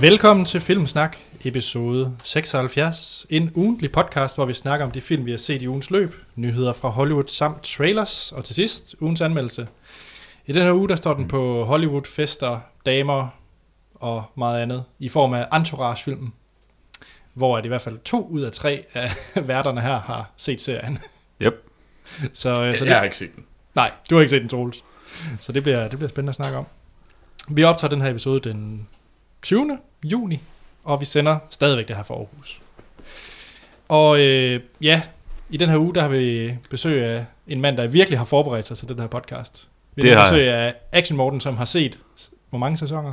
Velkommen til Filmsnak, episode 76. En ugentlig podcast, hvor vi snakker om de film, vi har set i ugens løb, nyheder fra Hollywood samt trailers, og til sidst ugens anmeldelse. I den her uge, der står den på Hollywood, fester, damer og meget andet, i form af Entourage-filmen, hvor at i hvert fald to ud af tre af værterne her har set serien. Yep. Så, øh, så Jeg har ikke set den. Nej, du har ikke set den, Troels. Så det bliver, det bliver spændende at snakke om. Vi optager den her episode den 20. juni, og vi sender stadigvæk det her fra Aarhus. Og øh, ja, i den her uge, der har vi besøg af en mand, der virkelig har forberedt sig til den her podcast. Vi Det har besøg af Action Morten, som har set, hvor mange sæsoner?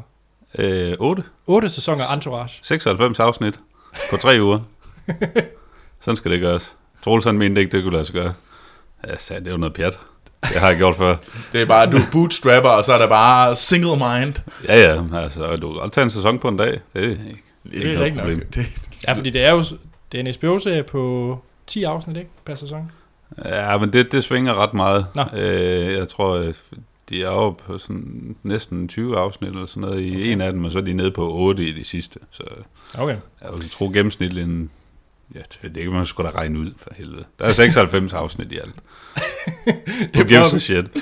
Øh, 8. 8 sæsoner Entourage. 96 afsnit på tre uger. Sådan skal det gøres. Troels han mente ikke, det kunne lade sig gøre. Jeg sagde, det er jo noget pjat. Det har jeg gjort før. Det er bare, du er bootstrapper, og så er der bare single mind. Ja, ja. Altså, du kan godt tage en sæson på en dag. Det er ikke, Det ikke er noget rigtigt problem. nok. Det, Ja, fordi det er jo det er en HBO-serie på 10 afsnit, ikke? Per sæson. Ja, men det, det svinger ret meget. Nå. Øh, jeg tror, øh, de er oppe på sådan næsten 20 afsnit eller sådan noget i Okay. en af dem, og så er de nede på 8 i de sidste. Så Okay. jeg vil tro gennemsnitligt en... Ja, det kan man sgu da regne ud for helvede. Der er 96 afsnit i alt. Who gives a shit?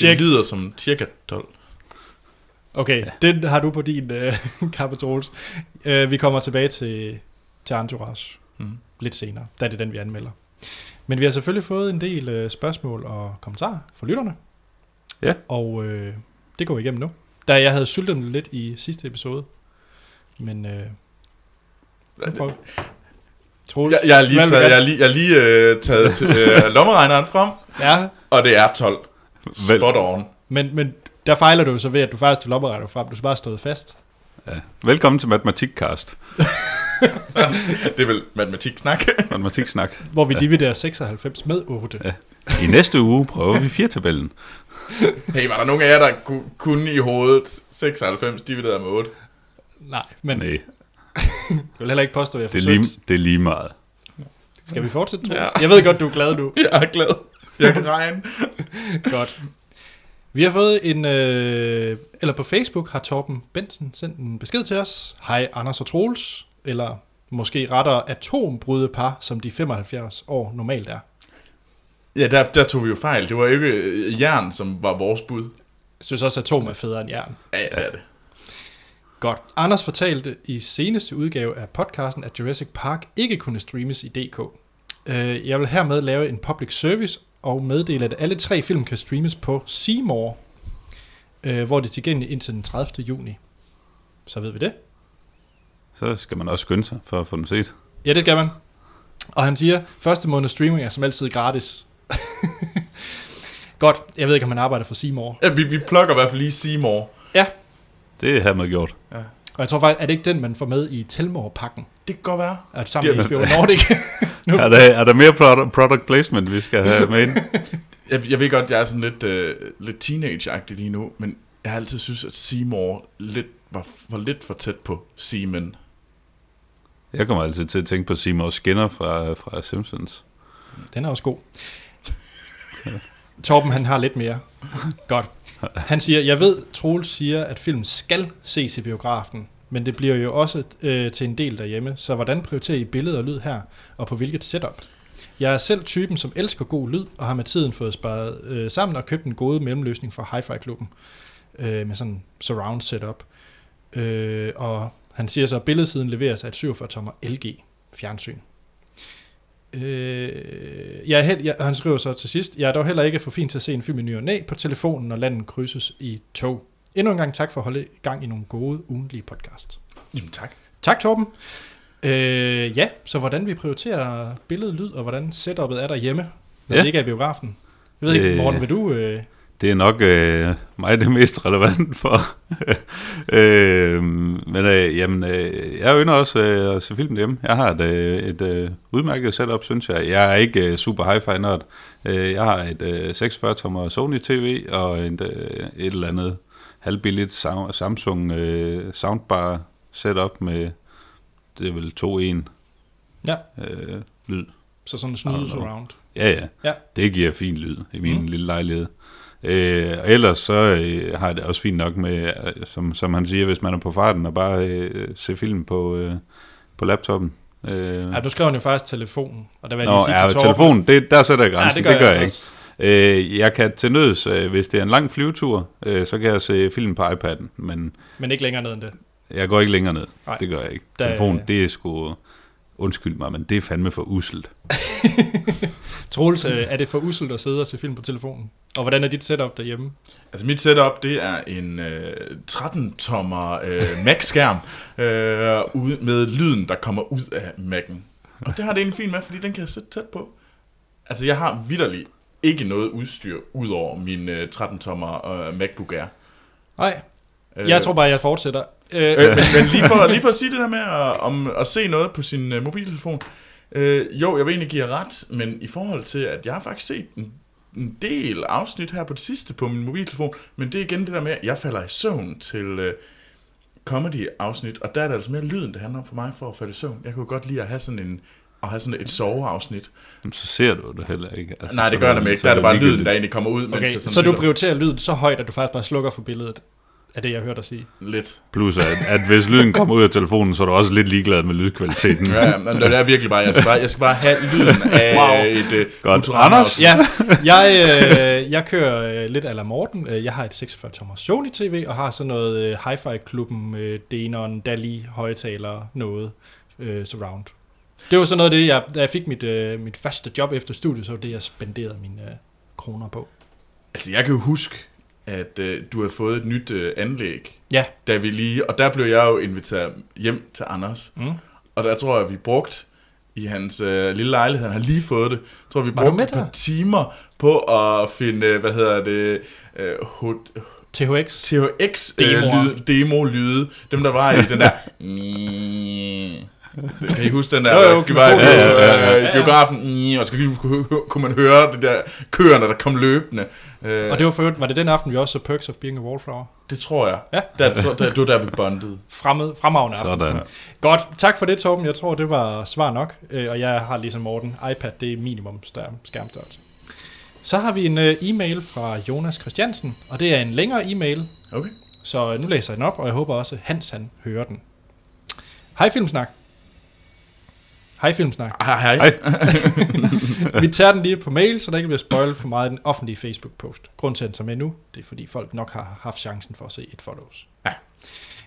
det lyder som cirka 12. Okay, ja. den har du på din øh, kappe, Troels. Øh, vi kommer tilbage til, til Entourage Mm. lidt senere, da det er den, vi anmelder. Men vi har selvfølgelig fået en del øh, spørgsmål og kommentarer fra lytterne. Ja. Og øh, det går vi igennem nu. Da jeg havde syltet dem lidt i sidste episode. Men øh. Troels, Jeg, jeg har lige taget, jeg har lige, jeg har lige øh, taget til, øh, lommeregneren frem, Ja, og det er 12. Vel- Spot on. men, men der fejler du så ved, at du faktisk tog lommeregner frem. Du skal bare stået fast. Ja. Velkommen til Matematikkast. Det er vel matematiksnak. Matematiksnak. Hvor vi Ja. dividerer 96 med 8. Ja. I næste uge prøver vi firtabellen. hey, var der nogen af jer, der ku- kunne i hovedet 96 divideret med 8? Nej, men Nej, jeg vil heller ikke påstå, at jeg det er, lige, det er lige meget. Skal vi fortsætte, Troels? Ja. Jeg ved godt, du er glad nu. Jeg er glad. Jeg kan regne. Godt. Vi har fået en, øh, eller på Facebook har Torben Bensen sendt en besked til os. Hej Anders og Troels, eller måske rettere atombrudepar, som de 75 år normalt er. Ja, der, der tog vi jo fejl. Det var jo ikke øh, jern, som var vores bud. Jeg synes også, at atom er federe end jern. Ja, det er det. Godt. Anders fortalte i seneste udgave af podcasten, at Jurassic Park ikke kunne streames i DK. Øh, Jeg vil hermed lave en public service og meddele, at alle tre film kan streames på Seymour, øh, hvor det er tilgængeligt indtil den 30. juni. Så ved vi det. Så skal man også skynde sig for at få dem set. Ja, det skal man. Og han siger, første måned streaming er som altid gratis. Godt. Jeg ved ikke, om han arbejder for Seymour. Ja, vi, vi plukker i hvert fald lige Seymour. Det er hermed gjort. Og jeg tror faktisk, er det ikke den, man får med i Telmore-pakken? Det kan godt være. At sammen med HBO Nordic. Nu- Er der, er der mere product, product placement, vi skal have med ind? Jeg, jeg ved godt, jeg er sådan lidt, øh, lidt teenage-agtig lige nu, men jeg har altid synes, at Seymour lidt, var, var lidt for tæt på Seaman. Jeg kommer altid til at tænke på Seymour Skinner fra, fra Simpsons. Den er også god. Torben, han har lidt mere. Godt. Han siger, jeg ved, Troels siger, at filmen skal ses i biografen, men det bliver jo også øh, til en del derhjemme. Så hvordan prioriterer I billede og lyd her, og på hvilket setup? Jeg er selv typen, som elsker god lyd, og har med tiden fået sparet øh, sammen og købt en god mellemløsning fra Hi-Fi-klubben øh, med sådan surround setup. Øh, og han siger så, at billedsiden leveres af et 47-tommer LG fjernsyn. Øh, jeg er held, jeg, han skriver så til sidst, jeg er dog heller ikke for fin til at se en film i ny og næ på telefonen, når landet krydses i tog. Endnu en gang tak for at holde gang i nogle gode ugentlige podcast. Jamen tak. Tak Torben. Øh, ja, så hvordan vi prioriterer billede, lyd, og hvordan setupet er derhjemme, når Ja. det ikke er i biografen. Jeg ved ikke, Øh, Morten, vil du... Øh, Det er nok øh, mig det mest relevant for. øh, men øh, jamen, øh, jeg ynder også øh, at se film hjemme. Jeg har et, øh, et øh, udmærket setup, synes jeg. Jeg er ikke øh, super hi-fi nørd. Øh, jeg har et øh, 46-tommer Sony TV og et, øh, et eller andet halvbilligt Sam- Samsung øh, soundbar setup med, det er vel 2-1 ja, øh, lyd. så sådan en snyde surround. Ja, ja. Ja. Det giver fin lyd i min mm. lille lejlighed. Øh, ellers så øh, har jeg det også fint nok med, øh, som, som han siger, hvis man er på farten og bare øh, se film på, øh, på laptopen. Øh, Ja, nu skrev han jo faktisk telefonen, og der vil jeg Nå, lige sige ja, til Torben- telefonen, det, der sætter jeg Ja, grænsen. det gør, det gør jeg, jeg, altså ikke. også. Øh, jeg kan til nøds, øh, hvis det er en lang flyvetur, øh, så kan jeg se film på iPad'en, men Men ikke længere ned end det. jeg går ikke længere ned. Nej. Det gør jeg ikke. Der- Telefonen, det er sgu... Undskyld mig, men det er fandme for uselt. Troels, øh, er det for uselt at sidde og se film på telefonen? Og hvordan er dit setup derhjemme? Altså mit setup, det er en øh, 13-tommer øh, Mac-skærm øh, ude, med lyden, der kommer ud af Mac'en. Og det har det egentlig fint med, fordi den kan jeg sætte tæt på. Altså jeg har vidderligt ikke noget udstyr, ud over min øh, 13-tommer øh, MacBook Air. Nej, Øh, jeg tror bare, jeg fortsætter. Øh, Øh, men, men lige, for, lige for at sige det der med at, om, at se noget på sin øh, mobiltelefon. Øh, jo, jeg vil egentlig give jer ret, men i forhold til, at jeg har faktisk set en, en del afsnit her på det sidste på min mobiltelefon, men det er igen det der med, at jeg falder i søvn til øh, comedy-afsnit, og der er det altså mere lyden, det handler om for mig for at falde i søvn. Jeg kunne godt lide at have sådan en at have sådan et soveafsnit. Jamen, så ser du det heller ikke. Altså, Nej, det så gør nemlig ikke. så Der er det bare lyden, der egentlig kommer ud. okay, sådan så du prioriterer lyden så højt, at du faktisk bare slukker for billedet, er det, jeg hørte dig sige. Lidt. Plus, at, at hvis lyden kommer ud af telefonen, så er du også lidt ligeglad med lydkvaliteten. Ja, men det er virkelig bare, jeg skal bare, jeg skal bare have lyden af Wow. et uh, Godt. Anders? Ja, jeg, øh, jeg kører øh, lidt ala Morten. Øh, Jeg har et 46-tommer Sony TV, og har sådan noget øh, Hi-Fi-klubben, øh, Denon, Dali, højtaler, noget øh, surround. Det var sådan noget af det, jeg, da jeg fik mit, øh, mit første job efter studiet, så var det, jeg spenderede mine øh, kroner på. Altså, jeg kan jo huske, at øh, du har fået et nyt øh, anlæg, Ja. da vi lige, og der blev jeg jo inviteret hjem til Anders, Mm. og der tror jeg, vi brugt i hans øh, lille lejlighed, han har lige fået det, tror vi Var brugte et par timer på at finde, øh, hvad hedder det, øh, H- THX. THX øh, lyd, demo lyde, dem der var i den der kan I huske den der, Jo, jo, var i ja, ja, ja, ja. biografen, og så kunne, kunne man høre det der køerne, der kom løbende. Øh, Og det var for var det den aften, vi også så Perks of Being a Wallflower? det tror jeg. Ja. Der, der, der, det var der, vi bondede. Fremmed, fremragende aften. Sådan. Godt, tak for det Torben. Jeg tror, det var svar nok. Øh, Og jeg har ligesom Morten, iPad, det er minimum større skærmstørrelse. Så har vi en øh, e-mail fra Jonas Christiansen, og det er en længere e-mail, Okay. så nu læser jeg den op, og jeg håber også, at Hans han hører den. Hej Filmsnak. Hej Filmsnak. Hej, hej. Hej. Vi tager den lige på mail, så der ikke bliver spoilet for meget i den offentlige Facebook-post. Grunden til, at den tager med nu, det er fordi folk nok har haft chancen for at se et follows. Ja.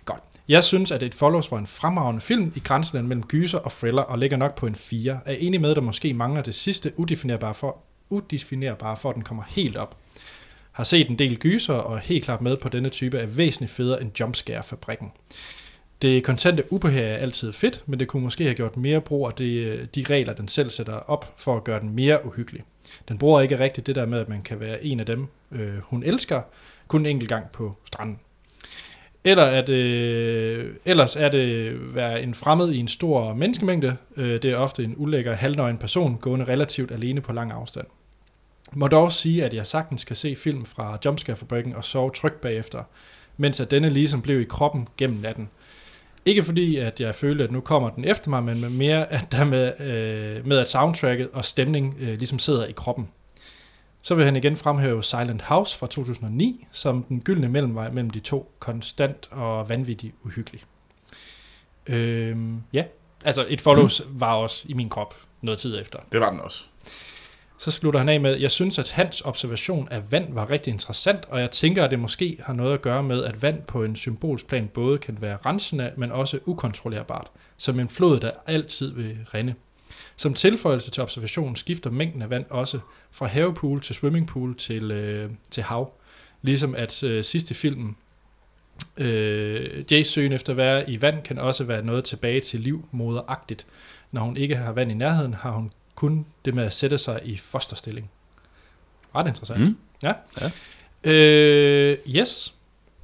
Godt. Jeg synes, at et follows var en fremragende film i grænsen mellem gyser og thriller, og ligger nok på en 4. Er enig med, at der måske mangler det sidste udefinerbare for, udefinerbare for, at den kommer helt op. Har set en del gyser, og er helt klart med på denne type er væsentligt federe end Jumpscare-fabrikken. Det kontante ubehag er altid fedt, men det kunne måske have gjort mere brug af det, øh, de regler, den selv sætter op for at gøre den mere uhyggelig. Den bruger ikke rigtigt det der med, at man kan være en af dem, øh, hun elsker, kun en enkelt gang på stranden. Eller at, øh, ellers er det være en fremmed i en stor menneskemængde. Øh, det er ofte en ulækker, halvnøgen person, gående relativt alene på lang afstand. Må dog sige, at jeg sagtens kan se film fra Jumpscare-fabrikken og sove trygt bagefter, mens at denne ligesom blev i kroppen gennem natten. Ikke fordi, at jeg følte, at nu kommer den efter mig, men med mere at der med, øh, med at soundtracket og stemning øh, ligesom sidder i kroppen. Så vil han igen fremhæve Silent House fra 2009, som den gyldne mellemvej mellem de to, konstant og vanvittigt uhyggelig. Øhm, ja, altså et follows mm. var også i min krop noget tid efter. Det var den også. Så slutter han af med, jeg synes, at hans observation af vand var rigtig interessant, og jeg tænker, at det måske har noget at gøre med, at vand på en symbolsplan både kan være rensende, men også ukontrollerbart, som en flod, der altid vil rinde. Som tilføjelse til observationen skifter mængden af vand også fra havepool til swimmingpool til, øh, til hav. Ligesom at øh, sidste filmen, øh, Jays søgen efter at være i vand, kan også være noget tilbage til liv moderagtigt. Når hun ikke har vand i nærheden, har hun kun det med at sætte sig i fosterstilling. Ret interessant. Mm. Ja. Ja. Øh, yes.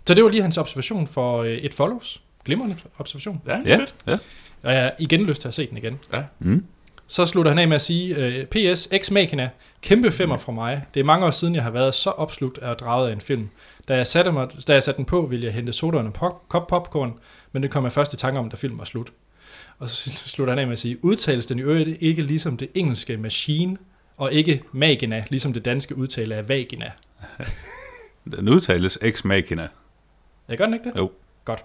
Så det var lige hans observation for øh, et follows. Glimrende observation. Ja, Ja, fedt. ja. Og jeg har igen lyst til at se den igen. Mm. Så slutter han af med at sige, øh, PS, Ex Machina, kæmpe femmer fra mig. Det er mange år siden, jeg har været så opslugt af at draget af en film. Da jeg, satte mig, da jeg satte den på, ville jeg hente soda og pop, kop popcorn, men det kom jeg først i tanke om, da filmen var slut. Og så slutter han af med at sige, udtales den i øvrigt ikke ligesom det engelske machine, og ikke magina, ligesom det danske udtale af vagina. Den udtales ex machina. Jeg gør den ikke det? Jo. Godt.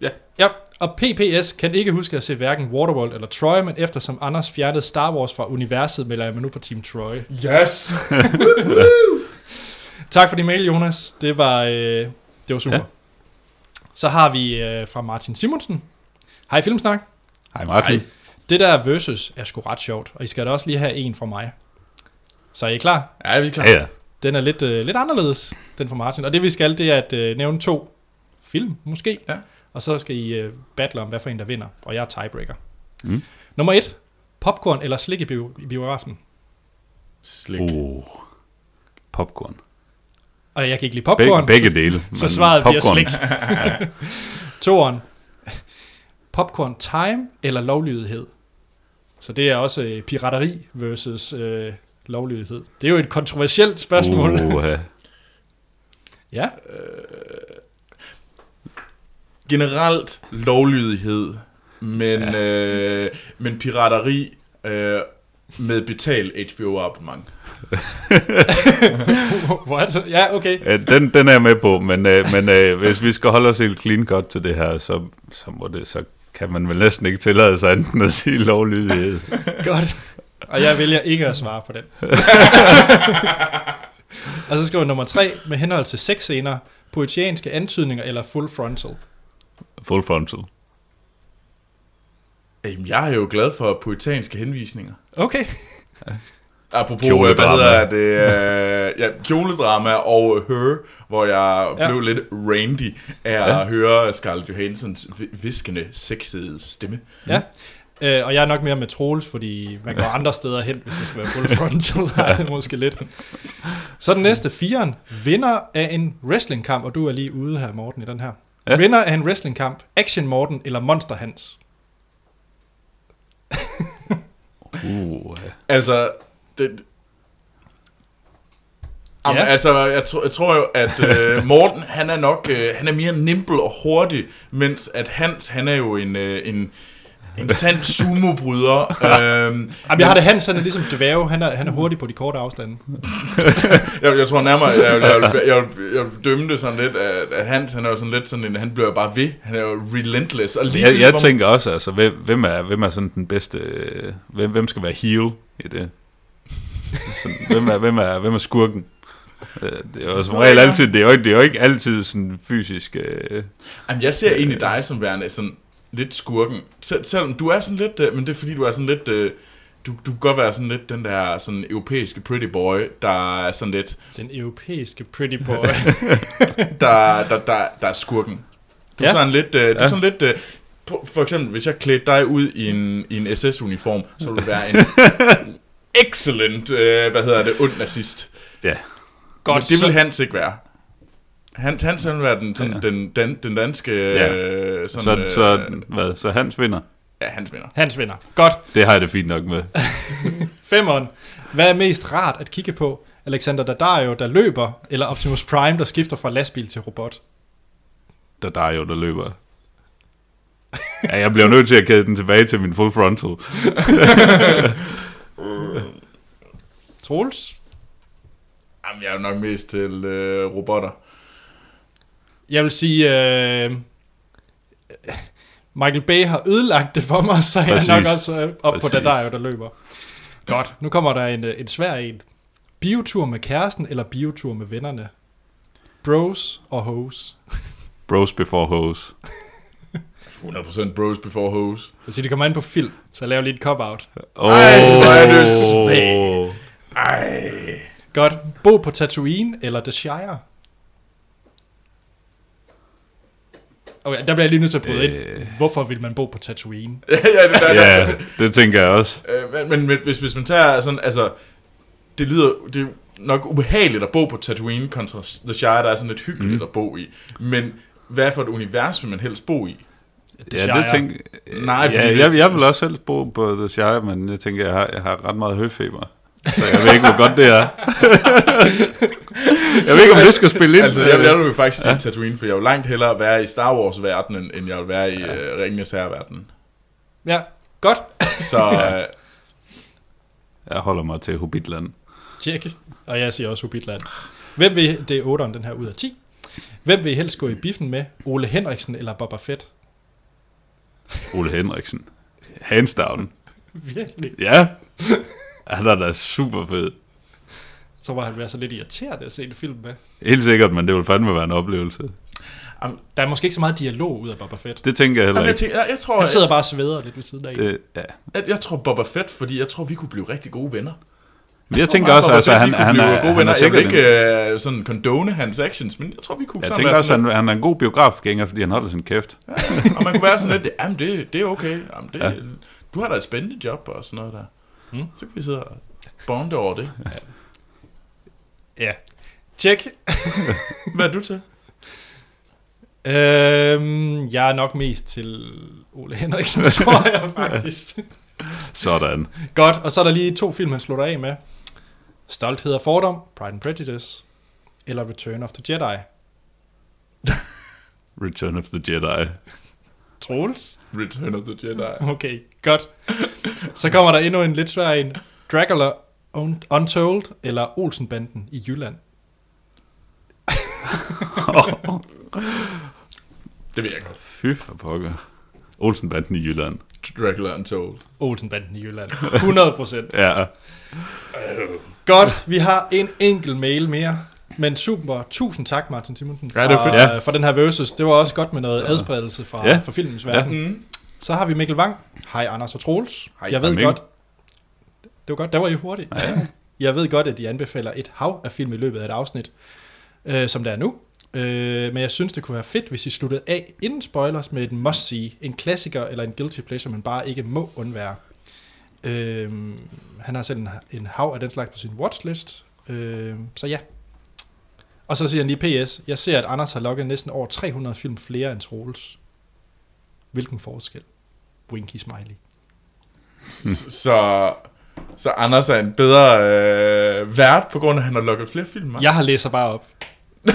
Ja. Ja, og PPS kan ikke huske at se hverken Waterworld eller Troy, men eftersom Anders fjernede Star Wars fra universet, melder jeg mig nu på Team Troy. Yes! Tak for din mail, Jonas. Det var, øh, det var super. Ja. Ja. Så har vi øh, fra Martin Simonsen. Hej Filmsnak. Hej Martin. Hej. Det der versus er sgu ret sjovt, og I skal da også lige have en fra mig. Så er I klar? Ja, vi er klar. Ja, ja. Den er lidt, øh, lidt anderledes, den fra Martin. Og det vi skal, det er at øh, nævne to film, måske. Ja. Og så skal I øh, battle om, hvad for en der vinder. Og jeg er tiebreaker. Mm. Nummer et. Popcorn eller slik i, bio, i biografen? Slik. Oh. Popcorn. Og jeg kan ikke lide popcorn. begge dele. så, svaret bliver slik. Toren. Popcorn time eller lovlydighed? Så det er også øh, pirateri versus øh, lovlydighed. Det er jo et kontroversielt spørgsmål. Uh. Uh, ja. Ja, Generelt lovlydighed, men, ja. øh, men pirateri øh, med betalt HBO-abonnement. What? Ja, okay. Ja, den, den er jeg med på, men, øh, men øh, hvis vi skal holde os helt clean cut til det her, så, så, må det, så kan man vel næsten ikke tillade sig enten at sige lovlydighed. Godt. Og jeg vælger ikke at svare på den. og så skriver nummer tre, med henhold til seks scener, poetianske antydninger eller full frontal. Full frontal. Jamen, jeg er jo glad for poetanske henvisninger. Okay. Apropos, Kjoledrama. hvad hedder det? Øh, ja, kjoledrama og Her, hvor jeg Ja. blev lidt randy af Ja. at høre Scarlett Johansons vi- viskende, sexede stemme. Ja. Øh, og jeg er nok mere med Troels, fordi man går andre steder hen, hvis det skal være full frontal. Nej, måske lidt. Så den næste, firen. Vinder af en wrestlingkamp, og du er lige ude her, Morten, i den her. Ja. Vinder af en wrestlingkamp, Action Morten eller Monster Hans? Uh. Altså, det... Jamen, Ja. altså, jeg, tror, jeg tror jo, at øh, Morten, han er nok, øh, han er mere nimble og hurtig, mens at Hans, han er jo en, øh, en, en sand sumo-bryder. øhm, Jamen, jeg har det Hans, han er ligesom dværge, han er, han er hurtig på de korte afstande. jeg, jeg tror nærmere, jeg, jeg, jeg, jeg, jeg dømme det sådan lidt, at, at Hans, han er jo sådan lidt sådan en, han bliver jo bare ved, han er jo relentless. Og lige Jeg, jeg tænker også, altså, hvem, hvem, er, hvem er sådan den bedste, øh, hvem, hvem skal være heel i det? Sådan, hvem, er, hvem, er, hvem er skurken? Øh, Det er jo som regel altid, det er jo, ikke- det er jo ikke altid sådan fysisk... Øh, Jamen, jeg ser egentlig dig som værende sådan lidt skurken. Sel, selvom du er sådan lidt, øh, men det er fordi, du er sådan lidt... øh, Du, du kan godt være sådan lidt den der sådan europæiske pretty boy, der er sådan lidt, Den europæiske pretty boy. der, der, der, der er skurken. Du er Ja. sådan lidt, øh, du er Ja. sådan lidt, øh, for eksempel, hvis jeg klædte dig ud i en, i en SS-uniform, så ville du være en excellent, øh, hvad hedder det, ond nazist. ja, Godt, Men det så- vil Hans ikke være. Hans, Hans vil være den, sådan, Ja. den, den, den danske... Ja. Øh, så, sådan, så, øh, hvad, så Hans vinder. ja, Hans vinder. Hans vinder. Godt. Det har jeg det fint nok med. Femmeren. Hvad er mest rart at kigge på? Alexander Daddario, der løber, eller Optimus Prime, der skifter fra lastbil til robot? Er jo, der løber. Ja, jeg bliver nødt til at kæde den tilbage til min full frontal. Troels? Jamen, jeg er nok mest til øh, robotter. Jeg vil sige, øh, Michael Bay har ødelagt det for mig, så jeg er Præcis. nok også øh, op på Præcis. Daddario, der løber. Godt. Nu kommer der en, øh, en svær en. Biotur med kæresten, eller biotur med vennerne? Bros og hoes. Bros before hoes. 100% bros before hoes. Sige, det kommer ind på film, så jeg laver lige et cop-out. Oh, Ej, hvor er du svag. Ej. Godt. Bo på Tatooine, eller The Shire? Okay, der bliver jeg lige nødt til at bryde Øh. ind. Hvorfor vil man bo på Tatooine? ja, det der, Ja, det tænker jeg også. Øh, men, men, men hvis, hvis man tager sådan, altså, det lyder, det er nok ubehageligt at bo på Tatooine kontra The Shire, der er sådan lidt hyggeligt mm. at bo i. Men hvad for et univers vil man helst bo i? Ja, Shire. det tænker Nej, ja, hvis- jeg, jeg vil også selv bo på The Shire, men jeg tænker, jeg har, jeg har ret meget høfeber. Så jeg ved ikke, hvor godt det er. jeg ved ikke, om det skal spille ind. Altså, jeg, jeg vil jo faktisk sige Tatooine, for jeg vil langt hellere være i Star Wars-verdenen, end jeg vil være i ja. uh, Ringenes Herre-verdenen. Ja, godt. Så øh, Jeg holder mig til Hobbitland. Tjek. Og jeg siger også Hobbitland. Hvem vil, det er 8'eren, den her ud af 10. Hvem vil I helst gå i biffen med? Ole Henriksen eller Boba Fett? Ole Henriksen. Hands down. Virkelig. Ja. Han er da super fed. Så var han være så lidt irriterende at se en film med. Helt sikkert, men det vil fandme være en oplevelse. Der er måske ikke så meget dialog ud af Boba Fett. Det tænker jeg heller Jamen, jeg, ikke. tænker, jeg, jeg, tror, Han sidder jeg, bare og sveder lidt ved siden af. Det, ja. jeg, jeg tror Boba Fett, fordi jeg tror, vi kunne blive rigtig gode venner. Men jeg tror tænker også, altså, han, han, er, gode han venner. er Jeg vil ikke uh, sådan condone hans actions, men jeg tror, vi kunne jeg sammen tænker også, han, han er en god biografgænger, fordi han holder sin kæft. lidt, og man kunne være sådan lidt, jamen det, det er okay. Jamen, det, Ja. ja. Du har da et spændende job og sådan noget der. Mm. Mm. Så kan vi sidde og bonde over det. Ja. Tjek. Hvad er du til? Øhm, jeg er nok mest til Ole Henriksen, tror jeg faktisk. Sådan. Godt, og så er der lige to film, han slutter af med. Stolthed og fordom, Pride and Prejudice, eller Return of the Jedi. Return of the Jedi. Troels? Return of the Jedi. Okay, godt. Så kommer der endnu en lidt svær en. Dracula Un- Untold, eller Olsenbanden i Jylland. Det ved jeg godt. Fy for pokker. Olsenbanden i Jylland. Dracula Untold. Olsenbanden i Jylland. 100 procent. Ja. Godt, vi har en enkelt mail mere. Men super, tusind tak Martin Simonsen Ja, det var fedt. for, for den her versus. Det var også godt med noget adspredelse fra, Ja. fra filmens verden. Mm. Så har vi Mikkel Wang. Hej Anders og Troels. Hej. Jeg ved godt, det var godt, der var I hurtigt. Ja. Jeg ved godt, at de anbefaler et hav af film i løbet af et afsnit, øh, som det er nu. Øh, men jeg synes, det kunne være fedt, hvis I sluttede af inden spoilers med et must-see, en klassiker eller en guilty pleasure, man bare ikke må undvære. Øh, han har selv en, en hav af den slags på sin watchlist, øh, så ja. Og så siger han lige PS, jeg ser, at Anders har logget næsten over 300 film flere end Troels. Hvilken forskel? Winky smiley. Så, så Anders er en bedre øh, vært, på grund af, at han har lukket flere film. Jeg har læser bare op.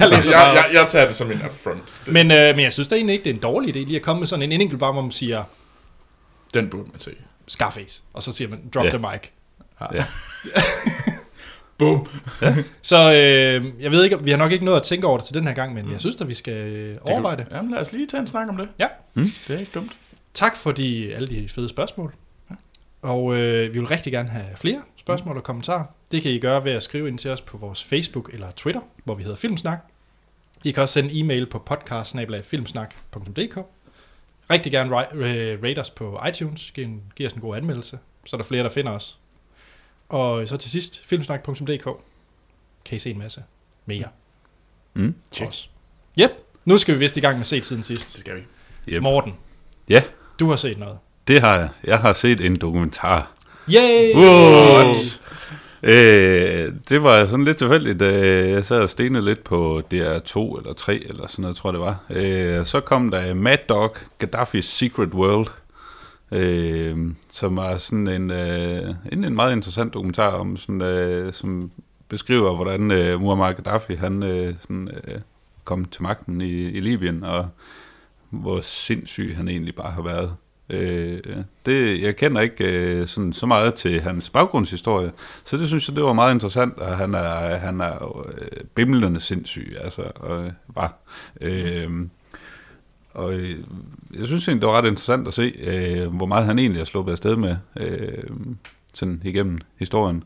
jeg læser jeg, bare op. jeg, jeg tager det som en affront. Det, Men, øh, men jeg synes da egentlig ikke, det er en dårlig idé lige at komme med sådan en enkelt bare, hvor man siger den burde man se. Scarface, og så siger man drop Ja. the mic. Ja. Boom. Så øh, jeg ved ikke, vi har nok ikke nået at tænke over det til den her gang, men jeg synes da, vi skal øh, overveje det. Jamen lad os lige tage en snak om det. Ja. Mm. Det er ikke dumt. Tak for de, alle de fede spørgsmål. Og øh, vi vil rigtig gerne have flere spørgsmål og kommentarer. Det kan I gøre ved at skrive ind til os på vores Facebook eller Twitter, hvor vi hedder Filmsnak. I kan også sende en e-mail på podcast-filmsnak.dk. Rigtig gerne øh, rate os på iTunes. Giv, en, giv os en god anmeldelse, så er der flere, der finder os. Og så til sidst, filmsnak.dk kan I se en masse mere. Mm. Check. Yep, nu skal vi vist i gang med set siden sidst. Det skal vi. Yep. Morten, Ja, du har set noget. det har jeg. Jeg har set en dokumentar. Yay! Wow. Øh, det var sådan lidt tilfældigt. Øh, jeg sad og stenede lidt på DR2 eller 3 eller sådan noget, tror jeg det var. Øh, så kom der Mad Dog, Gaddafi's Secret World, øh, som var sådan en, øh, en, en meget interessant dokumentar om sådan, øh, som beskriver, hvordan øh, Muammar Gaddafi han øh, sådan, øh, kom til magten i, i Libyen, og hvor sindssyg han egentlig bare har været. Øh, det, jeg kender ikke øh, sådan, så meget til hans baggrundshistorie, så det synes jeg, det var meget interessant, at han er, han er øh, bimlende sindssyg, altså, og øh, var. Øh, og øh, jeg synes egentlig, det var ret interessant at se, øh, hvor meget han egentlig har sluppet afsted med øh, sådan igennem historien.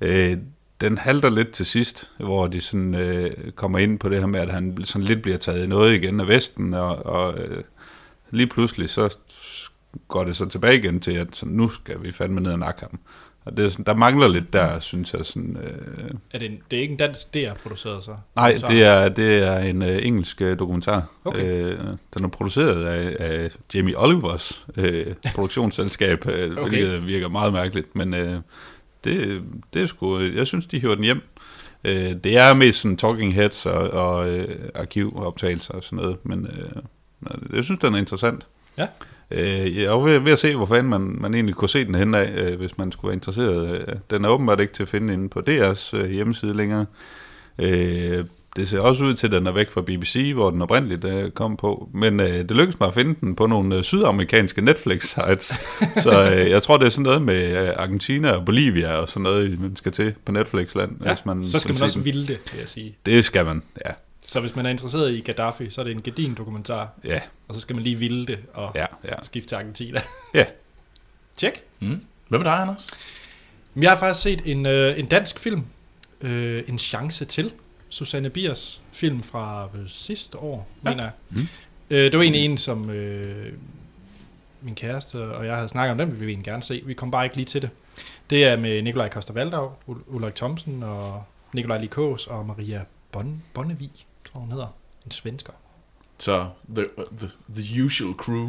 Øh, den halter lidt til sidst, hvor de sådan, øh, kommer ind på det her med, at han sådan lidt bliver taget i noget igen af Vesten, og, og øh, lige pludselig så går det så tilbage igen til, at sådan, nu skal vi fandme ned og nakke ham. Og det er sådan, der mangler lidt der, synes jeg. Sådan, øh, Er det, en, det er ikke en dansk DR-produceret så? nej, det er, det er en øh, engelsk øh, dokumentar. Okay. Øh, den er produceret af, af Jamie Olivers øh, produktionsselskab, øh, Okay. okay. hvilket virker meget mærkeligt. Men øh, det, det er sgu, jeg synes, de hiver den hjem. Øh, det er mest sådan talking heads og, og øh, arkivoptagelser og sådan noget, men øh, jeg synes, den er interessant. Ja. Øh, jeg jo ved, ved at se, hvor fanden man, man egentlig kunne se den hen af, øh, hvis man skulle være interesseret. Øh, Den er åbenbart ikke til at finde inde på DR's øh, hjemmeside længere. Øh, det ser også ud til, at den er væk fra BBC, hvor den oprindeligt øh, kom på. Men øh, det lykkedes mig at finde den på nogle øh, sydamerikanske Netflix-sites. så øh, jeg tror, det er sådan noget med øh, Argentina og Bolivia og sådan noget, man skal til på Netflix-land. Ja, hvis man så skal man også den. ville det, vil jeg sige. Det skal man, ja. Så hvis man er interesseret i Gaddafi, så er det en gedin dokumentar, Ja, og så skal man lige ville det og ja, ja. skifte til Argentina. Ja, Tjek. Mm. Hvad med dig, Anders? Jeg har faktisk set en, øh, en dansk film, øh, En chance til, Susanne Biers film fra øh, sidste år, Ja. mener jeg. Mm. Øh, det var egentlig en, som øh, min kæreste og jeg havde snakket om, den ville vi egentlig gerne se. Vi kom bare ikke lige til det. Det er med Nikolaj Koster-Valdau, Ul- Ulrik Thomsen og Nikolaj Likås og Maria bon- Bonnevig, tror hun hedder. En svensker. Så the, the, the usual crew.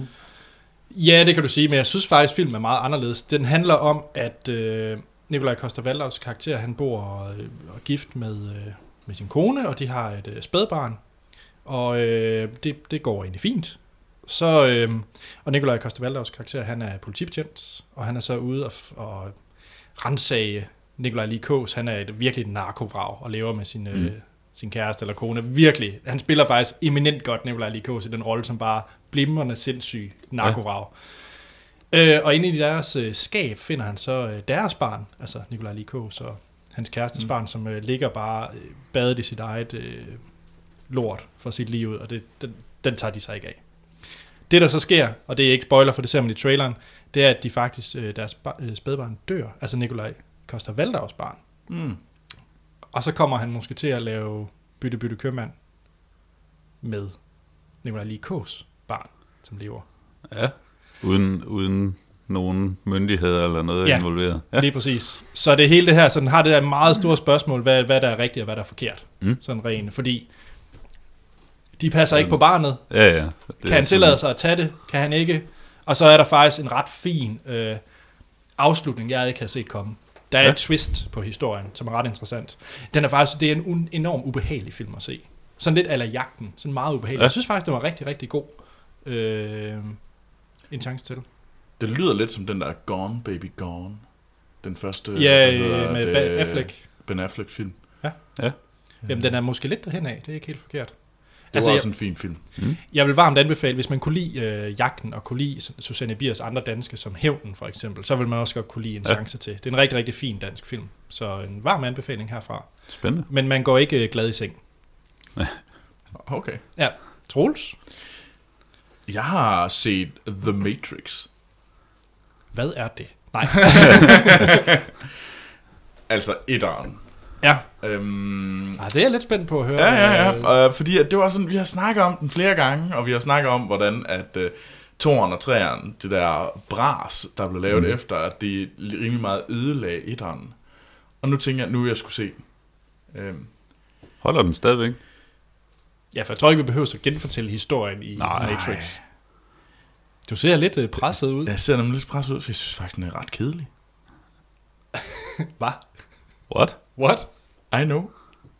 Ja, det kan du sige, men jeg synes faktisk, filmen er meget anderledes. Den handler om, at øh, Nikolaj Koster-Valdaus karakter, han bor øh, og er gift med, øh, med sin kone, og de har et øh, spædbarn. Og øh, det, det går egentlig fint. Så, øh, og Nikolaj Koster-Valdaus karakter, han er politibetjent, og han er så ude og, og rensage Nikolaj Likås. Han er et virkelig narkovrag og lever med sin, øh, Mm. Sin kæreste eller kone. Virkelig. Han spiller faktisk eminent godt Nikolaj Likås i den rolle, som bare blimrende sindssyg narkovrag. Ja. Øh, og inde i deres øh, skab finder han så øh, deres barn, altså Nikolaj Likås og hans kærestes Mm. barn, som øh, ligger bare øh, badet i sit eget øh, lort for sit liv ud, og det, den, den tager de sig ikke af. Det der så sker, og det er ikke spoiler, for det ser man i traileren, det er, at de faktisk, øh, deres bar, øh, spædbarn dør, altså Nikolaj Koster Valdaus barn. Mm. Og så kommer han måske til at lave bytte bytte købmand med Nikolaj Likås barn, som lever. ja. Uden, uden nogen myndigheder eller noget Ja. involveret. Ja. Lige præcis. Så det hele det her, så den har det der meget store spørgsmål, hvad, hvad der er rigtigt og hvad der er forkert. Mm. Sådan rent, fordi de passer ikke på barnet. Ja, ja. Det Kan han tillade sig at tage det? Kan han ikke? Og så er der faktisk en ret fin øh, afslutning, jeg ikke har set komme. Der er Ja. ja. et twist på historien, som er ret interessant. Den er faktisk, det er en un, enorm ubehagelig film at se. Sådan lidt ala jagten. Sådan meget ubehagelig. Ja. Ja. Jeg synes faktisk, den var rigtig, rigtig god. Øh, en chance til. Det lyder lidt som den der Gone Baby Gone. Den første Ja, hvad hedder øh, med det, Ben Affleck. Ben Affleck film. Jamen, den er måske lidt derhen af. Det er ikke helt forkert. Det Altså, var jeg, også en fin film. jeg vil varmt anbefale, hvis man kunne lide øh, Jagten og kunne lide Susanne Biers andre danske, som Hævnen for eksempel, så vil man også godt kunne lide en Ja. chance til. Det er en rigtig, rigtig fin dansk film. Så en varm anbefaling herfra. Spændende. Men man går ikke øh, glad i seng. Okay. Troels, Jeg har set The Matrix. hvad er det? Nej. Altså etteren. Ja, Øhm, ah, det er jeg lidt spændt på at høre. Ja, ja, Øh, ja. Øh, fordi at det var sådan, vi har snakket om den flere gange, og vi har snakket om, hvordan at uh, toren og træeren, det der bras, der blev lavet Mm. mm. efter, at det rimelig meget ødelagde etteren. Og nu tænker jeg, nu jeg skulle se den. Øhm, Holder den stadigvæk? Ja, for jeg tror ikke, vi behøver at genfortælle historien i Nej. Matrix. Du ser lidt øh, presset ud. jeg ser nemlig lidt presset ud, for jeg synes faktisk, den er ret kedelig. Hvad? What? What? I know.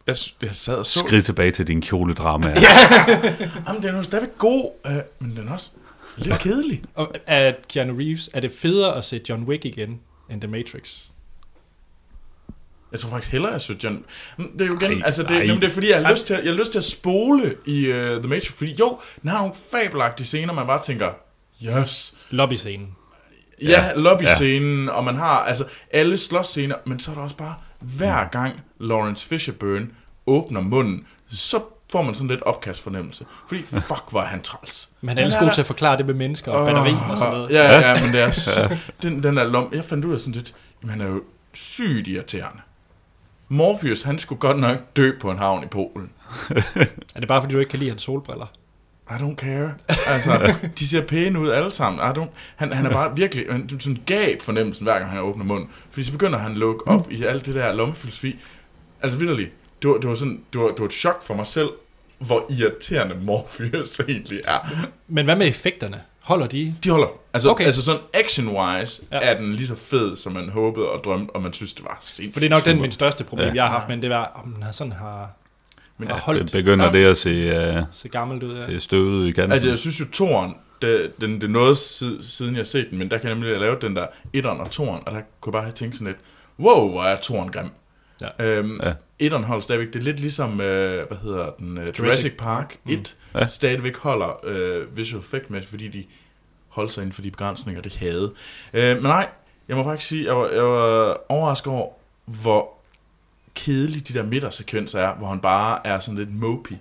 Jeg, jeg sad og så... Skrid tilbage til din kjoledrama. Ja. Jamen, den er jo stadigvæk god, øh, men den er også lidt kedelig. Og er Keanu Reeves, er det federe at se John Wick igen, end The Matrix? Jeg tror faktisk hellere, jeg synes, John... Det er jo igen, Ej, altså det, jamen, det er fordi, jeg har, lyst til, at- jeg har lyst til at spole i uh, The Matrix, fordi jo, den har nogle fabelagtige scener, man bare tænker, yes. Lobbyscenen. Ja, Ja, lobby-scenen, og man har altså alle slåsscener, men så er der også bare, hver gang Lawrence Fishburne åbner munden, så får man sådan lidt opkast fornemmelse. Fordi fuck, var han træls. Men han er god til at forklare det med mennesker og batteri og sådan noget. Ja, ja, ja, men det er så, den, den der lom, jeg fandt ud af sådan lidt, jamen han er jo sygt irriterende. Morpheus, han skulle godt nok dø på en havn i Polen. Er det bare fordi, du ikke kan lide hans solbriller? I don't care. Altså, de ser pæne ud alle sammen. I don't, han, han er bare virkelig han, sådan gab fornemmelsen, hver gang han åbner munden. Fordi så begynder han at lukke op i alt det der lommefilosofi. Altså vidderligt, det var, det var sådan, det var, det var et chok for mig selv, hvor irriterende Morpheus egentlig er. Men hvad med effekterne? Holder de? De holder. Altså, okay. Altså sådan action-wise ja. Er den lige så fed, som man håbede og drømte, og man synes, det var sindssygt. For det er nok den super. min største problem, Ja. jeg har haft, men det var, om den har sådan har, Men ja, holdt Det begynder Ja. det at se, uh, se gammelt ud. Ja. se støvet ud i kanten. Altså, jeg synes jo, Toren, det, den, det er noget siden, jeg har set den, men der kan jeg nemlig lave den der etteren og toren, og der kunne jeg bare have tænkt sådan lidt, wow, hvor er Toren grim. Ja. Øhm, Ja. Etteren holder stadigvæk. Det er lidt ligesom, øh, hvad hedder den, uh, Jurassic Park 1 Ja. ja. stadigvæk holder øh, visual effect med, fordi de holdt sig inden for de begrænsninger, det havde. Øh, men nej, jeg må faktisk sige, jeg var, jeg var overrasket over, hvor kedelige de der midtersekvenser er, hvor han bare er sådan lidt mopey,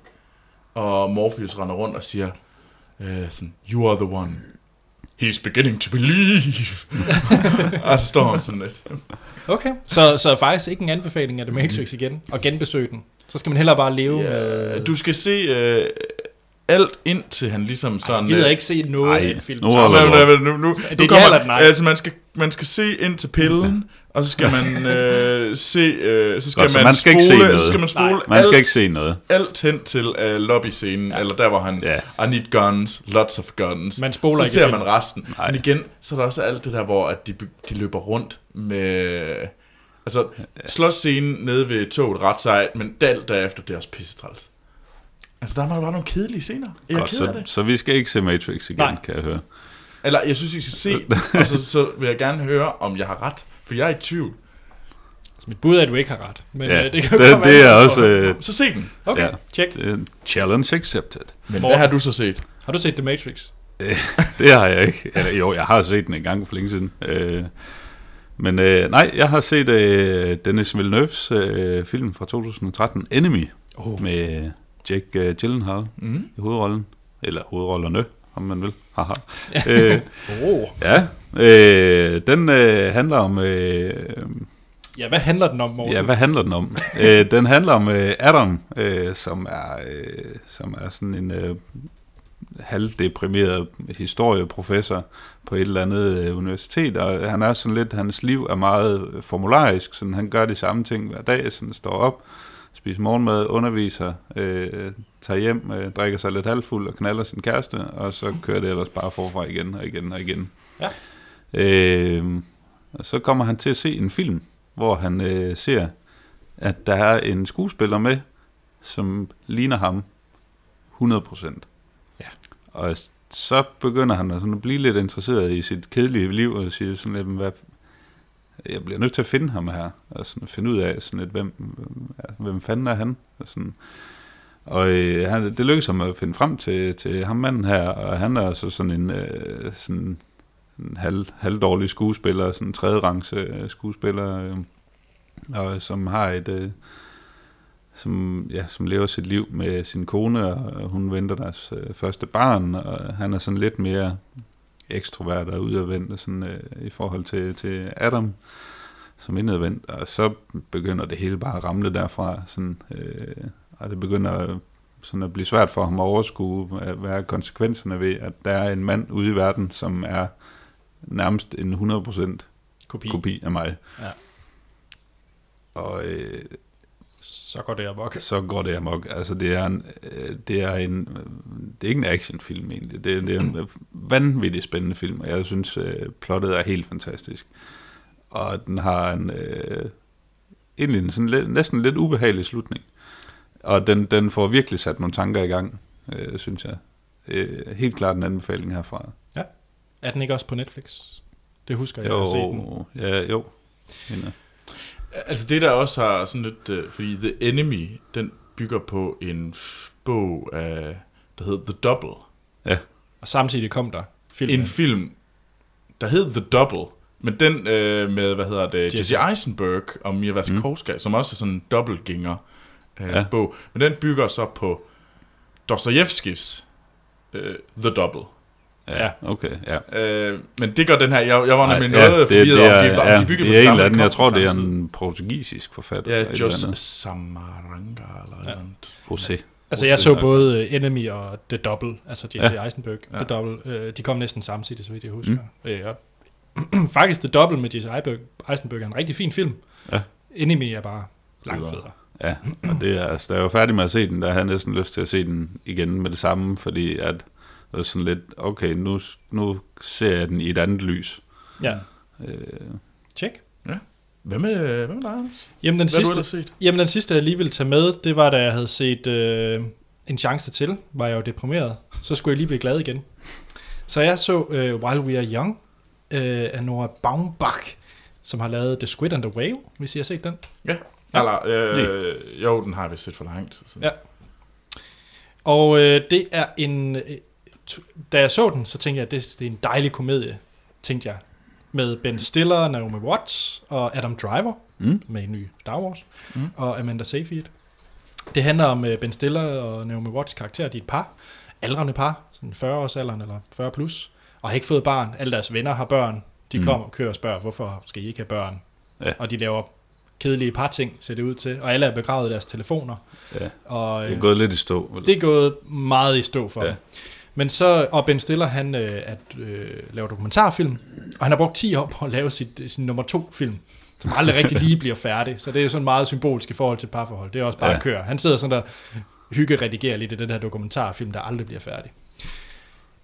og Morpheus render rundt og siger, øh, sådan, you are the one. He's beginning to believe. og så står han sådan lidt. Okay. Så, så faktisk ikke en anbefaling af The Matrix igen, og genbesøge den. Så skal man hellere bare leve Ja, med... du skal se øh, alt indtil han ligesom Ej, sådan... jeg gider øh, ikke se noget Ej, film. nu er nu, nu, Så er nu det kommer, eller et nej? Altså, man skal, man skal se ind til pillen, og så skal man øh, se, øh, så skal Godt, så man, man skal ikke spole, se noget. så skal man spole Nej, Man skal alt, ikke se noget. alt hen til øh, lobbyscenen, Ja. eller der, hvor han, Ja. I need guns, lots of guns. Man spoler så ikke ser man resten. Nej. Men igen, så er der også alt det der, hvor at de, de løber rundt med... Altså, slåsscenen nede ved toget ret sejt, men alt derefter, det er også pissetræls. Altså, der er bare nogle kedelige scener. Jeg er Godt, ked af så, det. så vi skal ikke se Matrix igen, Nej. kan jeg høre. Eller, jeg synes, I skal se og så, så vil jeg gerne høre, om jeg har ret. For jeg er i tvivl. Så mit bud er, at du ikke har ret. Men Ja, øh, det, kan jo det, komme det er an også... Øh, Så se den. Okay, ja. check. challenge accepted. Men Morten. hvad har du så set? Har du set The Matrix? Det har jeg ikke. Eller, jo, jeg har set den en gang for længe siden. Øh, men øh, nej, jeg har set øh, Dennis Villeneuves øh, film fra 2013, Enemy, Oh. med Jake øh, Gyllenhaal Mm. i hovedrollen. Eller hovedrollerne, om man vil. Haha. øh, oh. ja, øh, den øh, handler om... Øh, Ja, hvad handler den om, Morten? Ja, hvad handler den om? øh, den handler om øh, Adam, øh, som er øh, som er sådan en øh, halvdeprimeret historieprofessor på et eller andet øh, universitet, og han er sådan lidt, hans liv er meget formularisk, sådan han gør de samme ting hver dag, sådan står op, spiser morgenmad, underviser, øh, tager hjem, øh, drikker sig lidt halvfuld og knaller sin kæreste, og så kører det ellers bare forfra igen og igen og igen. Ja. Øh, og så kommer han til at se en film, hvor han øh, ser, at der er en skuespiller med, som ligner ham 100%. Ja. Og så begynder han at, sådan at blive lidt interesseret i sit kedelige liv, og siger sådan lidt, hvad, jeg bliver nødt til at finde ham her, og sådan finde ud af, sådan lidt, hvem, hvem, hvem fanden er han? Og, sådan. og øh, han, det lykkedes ham at finde frem til, til ham manden her, og han er altså sådan en, øh, sådan en halv, halvdårlig skuespiller, sådan en tredje rangs øh, skuespiller, øh, og som har et, øh, som, ja, som lever sit liv med sin kone, og hun venter deres øh, første barn, og han er sådan lidt mere ekstrovert og udadvendt sådan, øh, i forhold til, til Adam som indadvendt, og så begynder det hele bare at ramle derfra, sådan, øh, og det begynder sådan at blive svært for ham at overskue, hvad er konsekvenserne ved, at der er en mand ude i verden, som er nærmest en 100% Kopi. kopi af mig. Ja. Og øh, Så går det amok. så går det amok. Altså, det er en, øh, det er en, det er ikke en actionfilm egentlig. Det, det er en vanvittigt spændende film, og jeg synes, øh, plottet er helt fantastisk. Og den har en, øh, egentlig en sådan lidt, næsten lidt ubehagelig slutning. Og den, den får virkelig sat nogle tanker i gang, øh, synes jeg. Øh, helt klart en anbefaling herfra. Er den ikke også på Netflix? Det husker jeg, jeg har set den. Jo, ja, jo. Øh, Altså det der også har sådan lidt, øh, fordi The Enemy, den bygger på en bog af, der hedder The Double. Og samtidig kom der filmen. En film, der hed The Double, men den øh, med, hvad hedder det, Jesse. Eisenberg og Mia Wasikowska, mm. som også er sådan en dobbeltgænger øh, Ja. ja. bog. Men den bygger så på Dostojevskis øh, The Double. Ja, okay, ja. Øh, men det gør den her, jeg, jeg var nemlig ja, noget det, forvirret det er, om, de, om ja, de bygger det på er den en samme, eller anden, jeg tror, på det er en portugisisk forfatter. Ja, Jos. Samaranga eller ja. andet. José. Altså, jeg så både Enemy og The Double, altså Jesse ja. Eisenberg, Ja. The Double. Øh, de kom næsten samtidig, så vidt jeg husker. Mm. Øh, faktisk The Double med Jesse Eisenberg, er en rigtig fin film. Ja. Enemy er bare langt federe. Ja, og det er, altså, da jeg var færdig med at se den, der havde jeg næsten lyst til at se den igen med det samme, fordi at var sådan lidt, okay, nu, nu ser jeg den i et andet lys. Ja. Øh, Check. Hvad med, hvad med dig, Anders? Jamen, den Hvad har du sidste, ellers set? jamen, den sidste, jeg lige ville tage med, det var, da jeg havde set øh, En Chance Til, var jeg jo deprimeret. Så skulle jeg lige blive glad igen. Så jeg så øh, While We Are Young øh, af Nora Baumbach, som har lavet The Squid and the Whale, hvis I har set den. Ja. Eller, øh, jo, den har vi set for langt. Så. Ja. Og øh, det er en... Da jeg så den, så tænkte jeg, at det, det er en dejlig komedie, tænkte jeg. Med Ben Stiller, Naomi Watts og Adam Driver, Mm. med en ny Star Wars, Mm. og Amanda Seyfried. Det handler om øh, Ben Stiller og Naomi Watts karakter. De er et par, aldrende par, sådan 40 års alderen eller 40 plus, og har ikke fået barn. Alle deres venner har børn. De Mm. mm. kommer og kører og spørger, hvorfor skal I ikke have børn? Ja. Og de laver kedelige parting, ser det ud til. Og alle er begravet i deres telefoner. Ja, Og, det er øh, gået lidt i stå. vel? det er gået meget i stå for Ja. ja. Men så, og Ben Stiller, han øh, at, øh, laver dokumentarfilm, og han har brugt 10 år på at lave sit, sin nummer to film, som aldrig rigtig lige bliver færdig. Så det er sådan meget symbolsk i forhold til parforhold. Det er også bare Ja. at køre. Han sidder sådan der hygge-redigerer lidt i den her dokumentarfilm, der aldrig bliver færdig.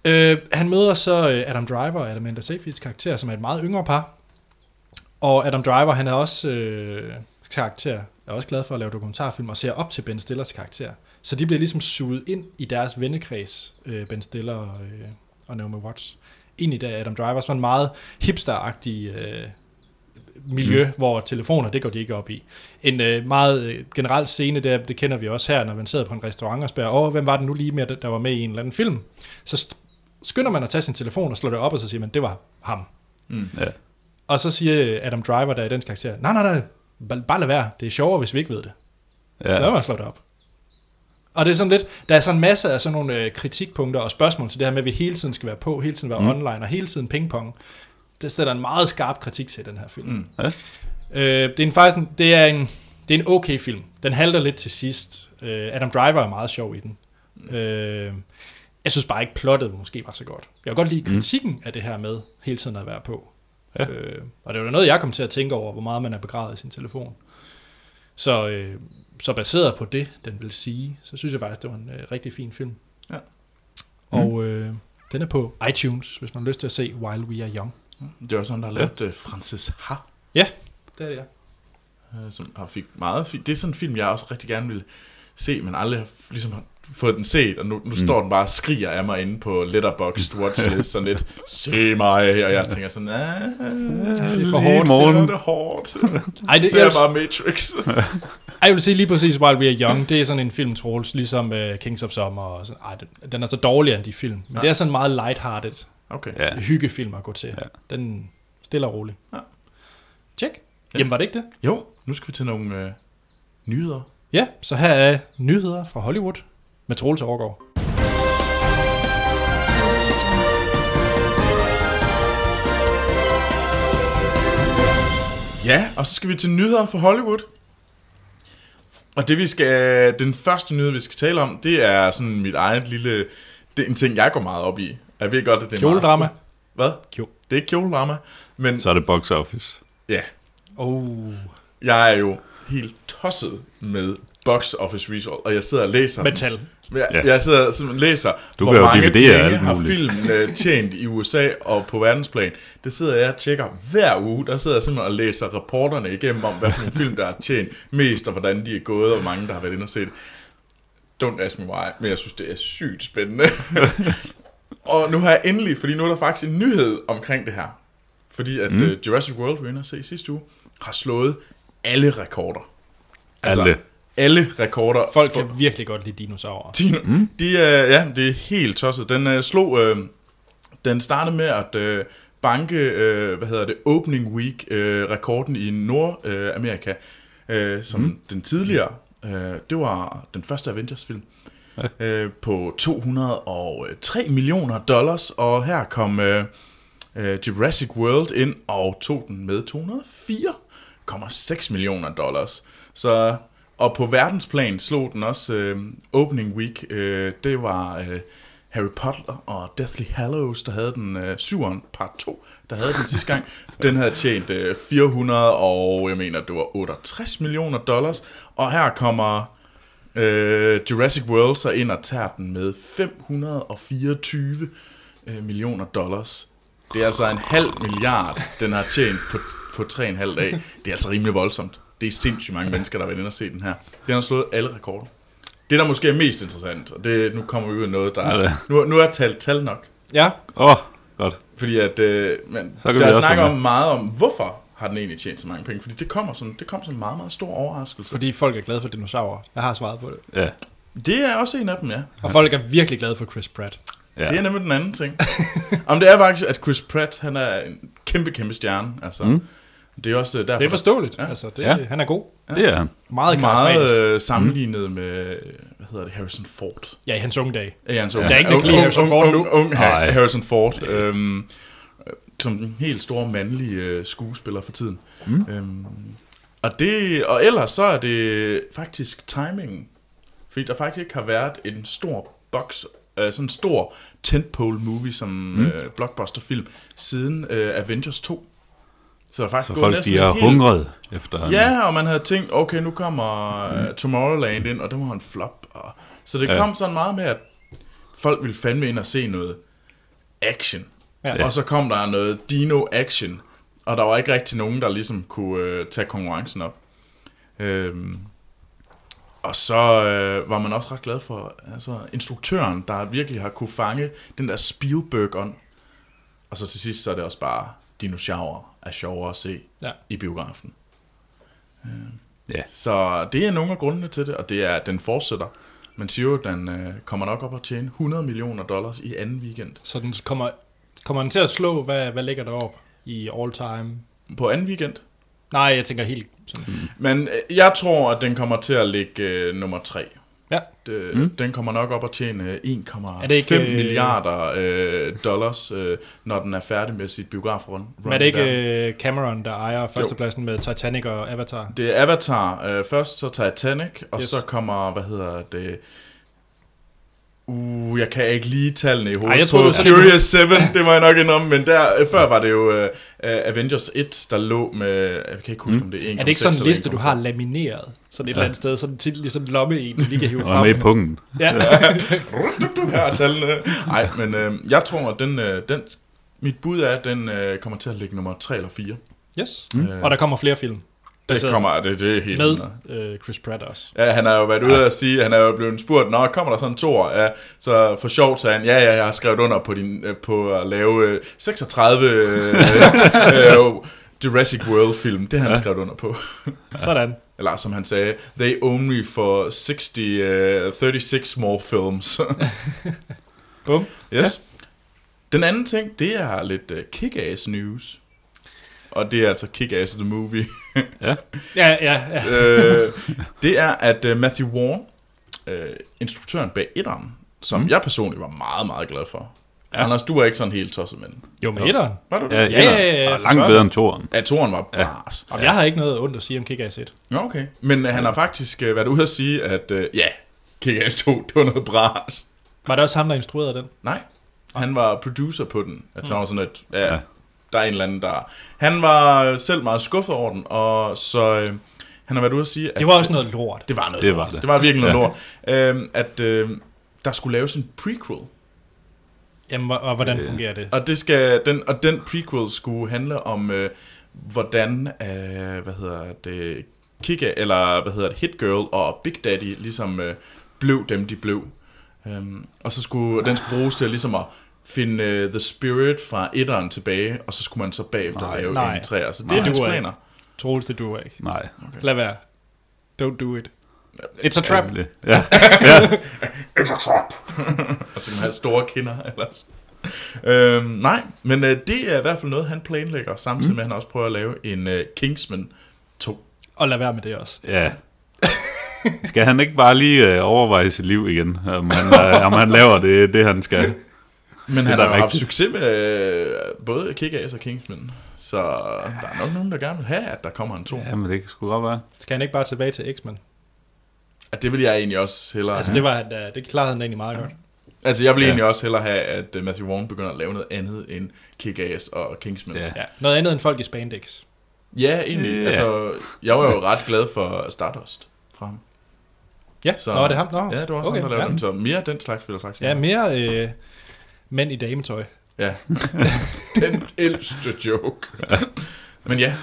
Øh, han møder så øh, Adam Driver og Amanda Seyfrieds karakter, som er et meget yngre par. Og Adam Driver, han er også øh, karakter, er også glad for at lave dokumentarfilm, og ser op til Ben Stillers karakter. Så de bliver ligesom suget ind i deres vennekreds, øh, Ben Stiller og, øh, og Naomi Watts. Ind i det Adam Driver, sådan en meget hipster-agtig øh, miljø, mm. hvor telefoner, det går de ikke op i. En øh, meget øh, generel scene, der, det kender vi også her, når man sidder på en restaurant og spørger, åh, hvem var det nu lige med, der var med i en eller anden film? Så skynder man at tage sin telefon og slår det op, og så siger man, det var ham. Mm. Ja. Og så siger Adam Driver, der er den karakter, nej, nej, nej, bare, lad være, det er sjovere, hvis vi ikke ved det. Ja. Lad mig slå det op. Og det er sådan lidt, der er sådan en masse af sådan nogle øh, kritikpunkter og spørgsmål til det her med, at vi hele tiden skal være på, hele tiden være Mm. mm. online og hele tiden pingpong. Det sætter en meget skarp kritik til den her film. Mm. Ja. Øh, det er en, faktisk en, det er en, det er en okay film. Den halter lidt til sidst. Øh, Adam Driver er meget sjov i den. Øh, jeg synes bare ikke, plottet måske var så godt. Jeg kan godt lide kritikken mm. af det her med hele tiden at være på. Ja. Øh, og det var noget, jeg kom til at tænke over, hvor meget man er begravet i sin telefon. Så, øh, så baseret på det, den vil sige, så synes jeg faktisk, det var en øh, rigtig fin film. Ja. Og øh, den er på iTunes, hvis man har lyst til at se While We Are Young. Det er også sådan, der har Ja. lavet uh, Francis Ha, Det er det, ja. uh, som har fik meget fint. Det er sådan en film, jeg også rigtig gerne vil se, men aldrig ligesom har fået den set, og nu, nu mm. står den bare og skriger af mig inde på Letterboxd Watchlist, sådan lidt, se mig, og jeg tænker sådan, ah, det er for hårdt. morgen. det er for hårdt. Ej, det, ser jeg, bare Matrix. ej, jeg vil sige lige præcis While We Are Young, det er sådan en film, Troels, ligesom uh, Kings of Summer. Og sådan, ej, den, den er så dårligere end de film, men Ja. ja. det er sådan meget lighthearted Okay. Ja. hyggefilm at gå til. Ja. Den stille og rolig. Ja. Tjek. Ja. Jamen var det ikke det? Jo, nu skal vi til nogle øh, nyheder. Ja, så her er nyheder fra Hollywood med Troels Overgaard. Ja, og så skal vi til nyheder fra Hollywood. Og det vi skal, den første nyhed, vi skal tale om, det er sådan mit eget lille, det er en ting, jeg går meget op i. Jeg ved godt, at det er Kjoledrama. Meget, hvad? Kjole. Det er ikke kjoledrama, men Så er det box office. ja, Oh. jeg er jo helt tosset med box office result, og jeg sidder og læser. Metal. Jeg, Ja. jeg sidder og læser, Du hvor mange penge har filmen øh, tjent i USA og på verdensplan. Det sidder jeg og tjekker hver uge. Der sidder jeg simpelthen og læser rapporterne igennem om, hvad for film, der har tjent mest, og hvordan de er gået, og hvor mange, der har været inde og set. Don't ask me why, men jeg synes, det er sygt spændende. og nu har jeg endelig, fordi nu er der faktisk en nyhed omkring det her. Fordi at Mm. uh, Jurassic World, vi var inde og se sidste uge, har slået alle rekorder. Alle. Alle rekorder. Folk for- kan virkelig godt lide dinosaurer. de, mm. de er, ja, det er helt tosset. Den øh, slog, øh, den startede med at øh, banke, øh, hvad hedder det, opening week øh, rekorden i Nordamerika, øh, som mm. den tidligere, øh, det var den første Avengers film, Ja. øh, på 203 millioner dollars, og her kom øh, øh, Jurassic World ind og tog den med 204,6 millioner dollars. Så, og på verdensplan slog den også øh, opening week. Øh, det var øh, Harry Potter og Deathly Hallows, der havde den øh, syveren part 2, der havde den sidste gang. Den havde tjent øh, 400 og jeg mener, det var 68 millioner dollars. Og her kommer øh, Jurassic World så ind og tager den med 524 øh, millioner dollars. Det er altså en halv milliard, den har tjent på, på 3,5 dage. Det er altså rimelig voldsomt. Det er sindssygt mange mennesker, der har været inde og se den her. Den har slået alle rekorder. Det, der måske er mest interessant, og det, nu kommer vi ud af noget, der er... Nu, nu er tal tal nok. Ja, Åh, oh, godt. Fordi at, øh, man, Så kan der snakker om meget om, hvorfor har den egentlig tjent så mange penge? Fordi det kommer som, det kom som en meget, meget stor overraskelse. Fordi folk er glade for dinosaurer. Jeg har svaret på det. Ja, Det er også en af dem, ja. Og folk er virkelig glade for Chris Pratt. ja. Ja. Det er nemlig den anden ting. Om det er faktisk, at Chris Pratt, han er en kæmpe, kæmpe stjerne. Altså, Mm. Mm. Det er også øh, derfor, Det er forståeligt. Ja. Ja. Altså, det, Ja. ja. Han er god. det er han. Meget meget øh, sammenlignet med, hvad hedder det, Harrison Ford. Ja, i hans unge dage. Ja, han så, Der er ingen, der kan lide Harrison Ford nu. Ung. Harrison Ford. Øhm, øh, som den helt store mandlige øh, skuespiller for tiden. Mm. Øhm, og, det, og ellers så er det faktisk timingen. Fordi der faktisk ikke har været en stor box, øh, sådan en stor tentpole movie som mm. øh, blockbuster-film siden øh, Avengers 2. Så der er faktisk Så folk næsten de er hungret efter han. Ja, og man havde tænkt, okay, nu kommer uh, Tomorrowland ind, og det var en flop. Og, så det Ja. kom sådan meget med, at folk ville fandme ind og se noget action. Ja. Og så kom der noget dino-action, og der var ikke rigtig nogen, der ligesom kunne uh, tage konkurrencen op. Øhm, og så øh, var man også ret glad for altså, instruktøren, der virkelig har kunne fange den der Spielberg-ånd. Og så til sidst, så er det også bare dinosaurer er sjovere at se Ja. i biografen. Ja. Så det er nogle af grundene til det, og det er, at den fortsætter. Man siger jo, at den øh, kommer nok op at tjene 100 millioner dollars i anden weekend. Så den kommer, kommer den til at slå, hvad, hvad ligger der op i all time? På anden weekend. Nej, jeg tænker helt sådan. Men øh, jeg tror, at den kommer til at ligge øh, nummer 3. Ja. Det, Mm. Den kommer nok op at tjene øh, 1,5 Er det ikke, øh, milliarder øh, dollars, øh, når den er færdig med sit biografrun. Men er det ikke øh, Cameron, der ejer førstepladsen med Titanic og Avatar? Det er Avatar øh, først, så Titanic, og Yes. yes. så kommer, hvad hedder det... Uh, jeg kan ikke lige tallene i hovedet. Ej, jeg troede, på var Furious 7, det må jeg nok indrømme, men der, øh, før var det jo uh, Avengers 1, der lå med, jeg kan ikke huske, Mm. om det er 1,6 Er det ikke sådan en liste, du 1,5? har lamineret? Sådan et Ja. eller andet sted, sådan til lige sådan en lomme en, du lige kan hive Og er frem. med i pungen. Ja. Her er tallene. Nej, men øh, jeg tror, at den, øh, den, mit bud er, at den øh, kommer til at ligge nummer 3 eller 4. Yes. Mm. Og der kommer flere film. Det baseret kommer, det, det er helt Med øh, Chris Pratt også. Ja, han har jo været ude at sige, han er jo blevet spurgt, Nå, kommer der sådan en tor? Ja, så for sjovt sagde han, ja, ja, jeg har skrevet under på, din, øh, på at lave øh, 36 øh, øh, Jurassic World film. Det har han Ja. ja. skrevet under på. Sådan. Eller som han sagde, they only for 60, uh, 36 small films. Bum. yes. Den anden ting, det er lidt uh, kick-ass news. Og det er altså Kick-Ass the Movie. Ja, ja, ja. øh, det er, at uh, Matthew Vaughn, uh, instruktøren bag etteren, som Mm. mm. jeg personligt var meget, meget glad for. Ja. Ja. Anders, du var ikke sådan helt tosset med den. Jo, med etteren. Var du det? Ja, Ja, ja, ja, ja, langt bedre end toren. Ja, toren var Ja. bars. Og jeg har ikke noget ondt at sige om Kick-Ass 1. Ja, okay. Men uh, han har faktisk uh, været ude at sige, at uh, ja, Kick-Ass 2, det var noget bras. Var det også ham, der instruerede den? Nej, han var producer på den. Jeg tror sådan, at ja, Ja. Der er en eller anden, der... Han var selv meget skuffet over den, og så øh, han har været ude at sige, at... Det var også noget lort. Det var noget Det lort. var det. Det var virkelig noget Ja. lort. Øhm, at øh, der skulle laves en prequel. Jamen, og- og hvordan Øh. fungerer det? Og, det skal, den, og den prequel skulle handle om, øh, hvordan, øh, hvad hedder det, Kika, eller hvad hedder det, Hit Girl og Big Daddy ligesom øh, blev dem, de blev. Um, og så skulle den skulle bruges til ligesom at finde uh, The Spirit fra etteren tilbage, og så skulle man så bagefter Nej. lave Nej. en træer. Så det Nej. er hans planer. Troels, det duer ikke. Nej. Lad være. Don't do it. It's a trap. Ja, det- ja. ja. Og så kan man have store kinder ellers. Øhm, nej, men øh, det er i hvert fald noget, han planlægger, samtidig med, at han også prøver at lave en øh, Kingsman 2. Og lad være med det også. ja. Skal han ikke bare lige øh, overveje sit liv igen, om han, øh, om han laver det, det han skal? Men er han har haft succes med øh, både Kick-Ass og Kingsman. Så der er nok nogen, der gerne vil have, at der kommer en 2. Ja. Ja, men det sgu godt være. Skal han ikke bare tilbage til X-Men? At det vil jeg egentlig også hellere Altså, have. det, var, han, øh, det klarede han egentlig meget godt. Altså, jeg vil Ja. egentlig også hellere have, at øh, Matthew Vaughn begynder at lave noget andet end Kick-Ass og Kingsman. Ja. Ja. Noget andet end folk i spandex. ja egentlig. Ja. Altså, jeg var jo ret glad for Stardust fra ham. Ja, Så- Nå, er det ham? Nå, Ja, det var også okay, han, der lavede ja. dem. Så mere den slags, vil jeg sagt. Ja, mere øh, mænd i dametøj. Ja. Den ældste joke. Men ja.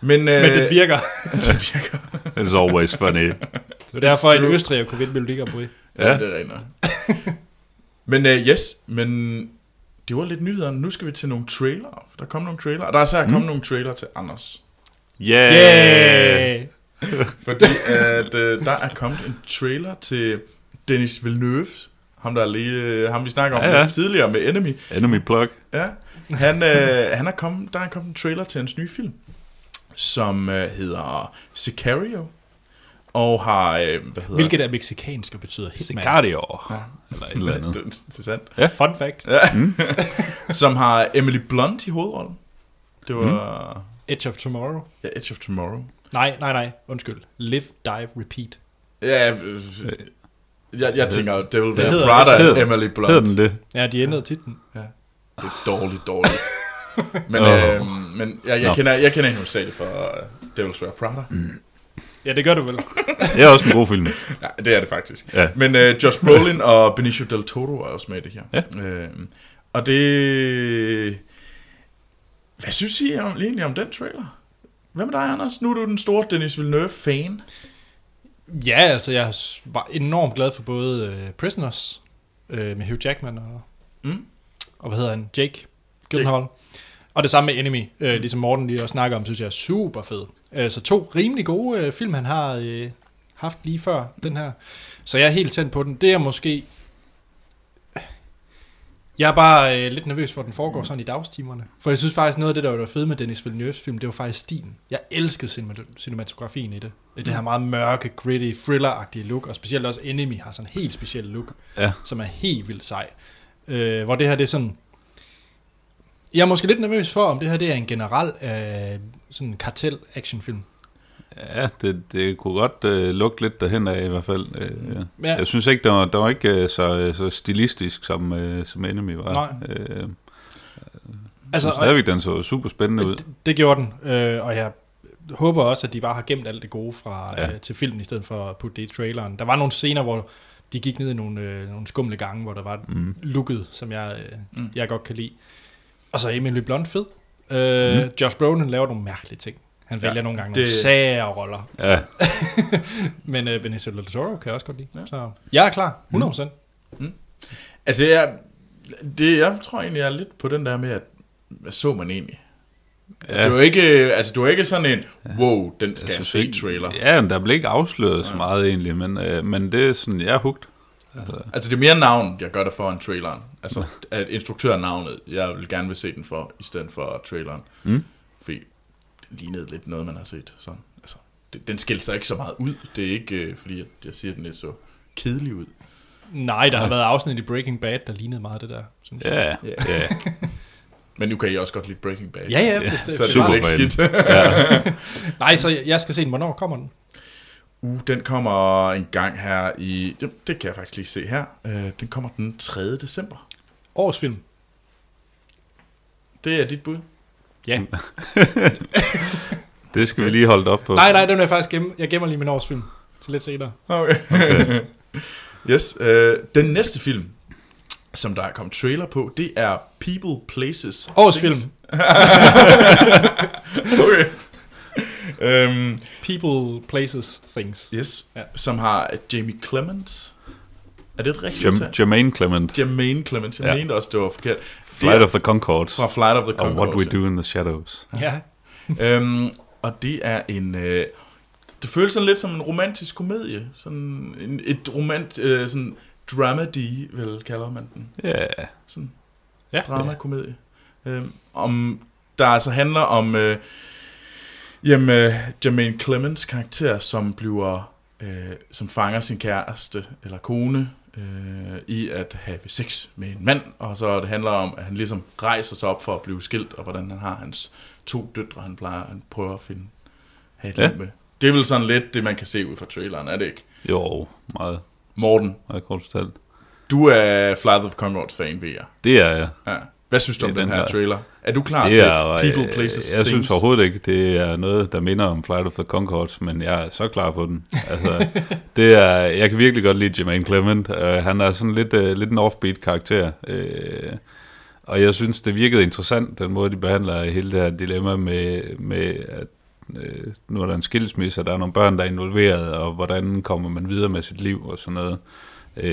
Men, øh, Men det virker. det virker. It's always funny. Det er derfor, true. Østrig kunne vinde Melodi Grand Prix. Ja, Ja. det er rent nok. Men uh, yes, men det var lidt nyheder. Nu skal vi til nogle trailer. Der kom nogle trailer. Og der er især kommet nogle trailer til Anders. Yeah! Yeah! Fordi at, øh, der er kommet en trailer til Dennis Villeneuve, ham der er lige, ham vi snakker om Ja, ja, ja. ja. tidligere med Enemy. Enemy plug. Ja, han, øh, han er kommet, der er kommet en trailer til hans nye film, som øh, hedder Sicario, og har, øh, hvad hedder Hvilket er meksikansk og betyder hitman. Sicario. Ja. Eller et eller andet. det, det er sandt. Fun fact. Som har Emily Blunt i hovedrollen. Det var mm. Edge of Tomorrow. ja, Edge of Tomorrow. Nej, nej, nej. Undskyld. Live, dive, repeat. Ja, øh, jeg, jeg tænker, det vil være Prada hedder- Emily Blunt. Hedder den det? Ja, de ændrede titlen. Det er dårligt, dårligt. Men, Åh. øh, men jeg, jeg, kender, jeg kender hende hovedsageligt for uh, Devil's Wear Prada. Ja, det gør du vel. Det er også en god film. Ja, det er det faktisk. Ja. Men uh, Josh Brolin og Benicio Del Toro er også med i det her. Ja. Øh, og det... Hvad synes I om, egentlig om den trailer? Hvad med dig, Anders? Nu er du den store Dennis Villeneuve-fan. Ja, altså jeg var enormt glad for både uh, Prisoners uh, med Hugh Jackman og, Mm. og hvad hedder han? Jake Gyllenhaal. Og det samme med Enemy, uh, ligesom Morten lige også snakker om, synes jeg er super fed. Uh, så to rimelig gode uh, film, han har uh, haft lige før den her. Så jeg er helt tændt på den. Det er måske... Jeg er bare øh, lidt nervøs for, at den foregår sådan i dagstimerne. For jeg synes faktisk, noget af det, der var fedt med Dennis Villeneuve's film, det var faktisk stilen. Jeg elskede cinema- cinematografien i det. Det her meget mørke, gritty, thriller-agtige look, og specielt også Enemy har sådan en helt speciel look, Ja. som er helt vildt sej. Øh, hvor det her, det er sådan... Jeg er måske lidt nervøs for, om det her det er en generel øh, sådan kartel-actionfilm. Ja, det, det kunne godt øh, lugte lidt derhen af i hvert fald. Øh, ja. Ja. Jeg synes ikke, det var, det var ikke øh, så, så stilistisk, som, øh, som Enemy var. Nej. Øh, jeg Altså, synes stadigvæk, den så super spændende ud. Det, det gjorde den, øh, og jeg håber også, at de bare har gemt alt det gode fra Ja. øh, til filmen, i stedet for at putte det i traileren. Der var nogle scener, hvor de gik ned i nogle, øh, nogle skumle gange, hvor der var Mm. looket, som jeg, øh, Mm. mm. jeg godt kan lide. Og så er Emily Blunt fed. Øh, mm. Josh Brolin laver nogle mærkelige ting. Han Ja, vælger nogle gange det- nogle sære roller. Ja, Men øh, Benicio del Toro kan jeg også godt lide. Ja. Ja. Så jeg er klar, 100%. Mm. Altså, jeg, det, jeg tror egentlig, jeg er lidt på den der med, at hvad så man egentlig? Ja. ja. Det var ikke, altså, det var ikke sådan en, wow, den skal jeg, se trailer. Ja, men der blev ikke afsløret så meget egentlig, men, øh, men det er sådan, jeg er hugt. Altså, Altså, det er mere navn, jeg gør det for, end traileren. Altså, at instruktøren navnet, jeg vil gerne vil se den for, i stedet for traileren. Mm. Fordi lignede lidt noget, man har set. Sådan. Altså, det, den skiller sig ikke så meget ud. Det er ikke, øh, fordi at jeg siger, at den er så kedelig ud. Nej, der har været afsnit i Breaking Bad, der lignede meget det der, synes jeg. ja, Ja. ja. Men nu kan I også godt lide Breaking Bad. Ja, ja, Ja, hvis det, Så er det Super ikke skidt. Nej, så jeg skal se den. Hvornår kommer den? Uh, den kommer en gang her i... Det, det kan jeg faktisk lige se her. Uh, den kommer den 3. december. Årsfilm. Det er dit bud. Ja. Det skal vi lige holde op på. Nej, nej, den vil jeg faktisk gemme. Jeg gemmer lige min årsfilm til lidt senere. Okay. okay. yes, uh, den næste film, som der er kommet trailer på, det er People, Places, Årsfilm. Okay. Um, People, Places, Things. yes, Ja. ja. som har Jamie Clement. Er det et rigtigt Jam- udtale? Jermaine Clement, Jermaine Clement. Jeg Ja. ja. mente også, det var forkert. Flight det of the Concords, fra Flight of the og Conchords. What We Do in the Shadows. Ja. øhm, og det er en... Øh, det føles sådan lidt som en romantisk komedie. Sådan en, et romant... Øh, sådan dramedy, vel kalder man den. Ja, Sådan Ja. drama-komedie. Øhm, om, der altså handler om... Øh, jamen, øh, Jermaine Clements karakter, som bliver... Øh, som fanger sin kæreste eller kone øh, i at have sex med en mand, og så det handler om, at han ligesom rejser sig op for at blive skilt, og hvordan han har hans to døtre, han plejer, han prøver at finde, have et Ja. med. Det er vel sådan lidt det, man kan se ud fra traileren, er det ikke? jo, meget, Morten, meget kort fortalt. du er Flight of Concords fan, ved jeg. Det er jeg. Ja. Hvad synes du om den den her der. trailer? Er du klar Det til er, People, øh, Places, Jeg Things? synes overhovedet ikke, det er noget, der minder om Flight of the Concords, men jeg er så klar på den. Altså, det er, jeg kan virkelig godt lide Jermaine Clement. Uh, han er sådan lidt, uh, lidt en offbeat karakter. Uh, og jeg synes, det virkede interessant, den måde, de behandler hele det her dilemma med, med at uh, nu er der en skilsmisse, og der er nogle børn, der er involveret, og hvordan kommer man videre med sit liv og sådan noget. Uh,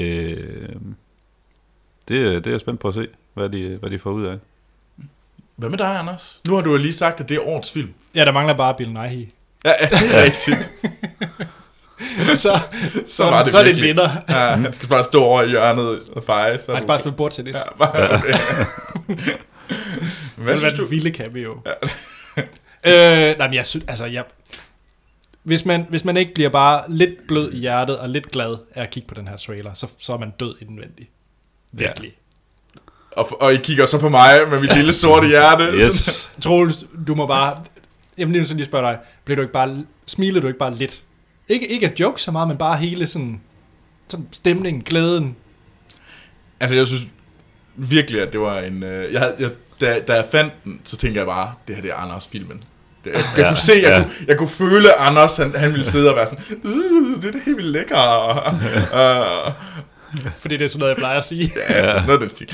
det, det er jeg spændt på at se, hvad de, hvad de får ud af. Hvad med dig, Anders? Nu har du jo lige sagt, at det er årets film. Ja, der mangler bare Bill Nighy. Ja, ja det er rigtigt. så, så, var det så er det en vinder. Ja, han skal bare stå over i hjørnet og feje. Så er Han du- bare spille bordtennis. Ja, bare okay. Hvad Det synes du? en vilde cameo. øh, nej, men jeg synes, altså, jeg, hvis, man, hvis man ikke bliver bare lidt blød i hjertet og lidt glad af at kigge på den her trailer, så, så er man død indvendig. Virkelig. Og, og I kigger så på mig med mit lille sorte hjerte. Yes. Troels, du må bare... Jamen lige nu så lige spørge dig, bliver du ikke bare, smilede du ikke bare lidt? Ikke, ikke at joke så meget, men bare hele sådan, sådan stemningen, glæden. Altså, jeg synes virkelig, at det var en... Øh, jeg, havde- jeg, da, da jeg fandt den, så tænkte jeg bare, det her det er Anders-filmen. Det, jeg, jeg Ja, kunne se, jeg, ja. kunne, jeg kunne føle, at Anders, han, han ville sidde og være sådan, øh, det er det helt vildt lækker. uh, Fordi det er sådan noget, jeg plejer at sige. ja, altså, noget af den stil.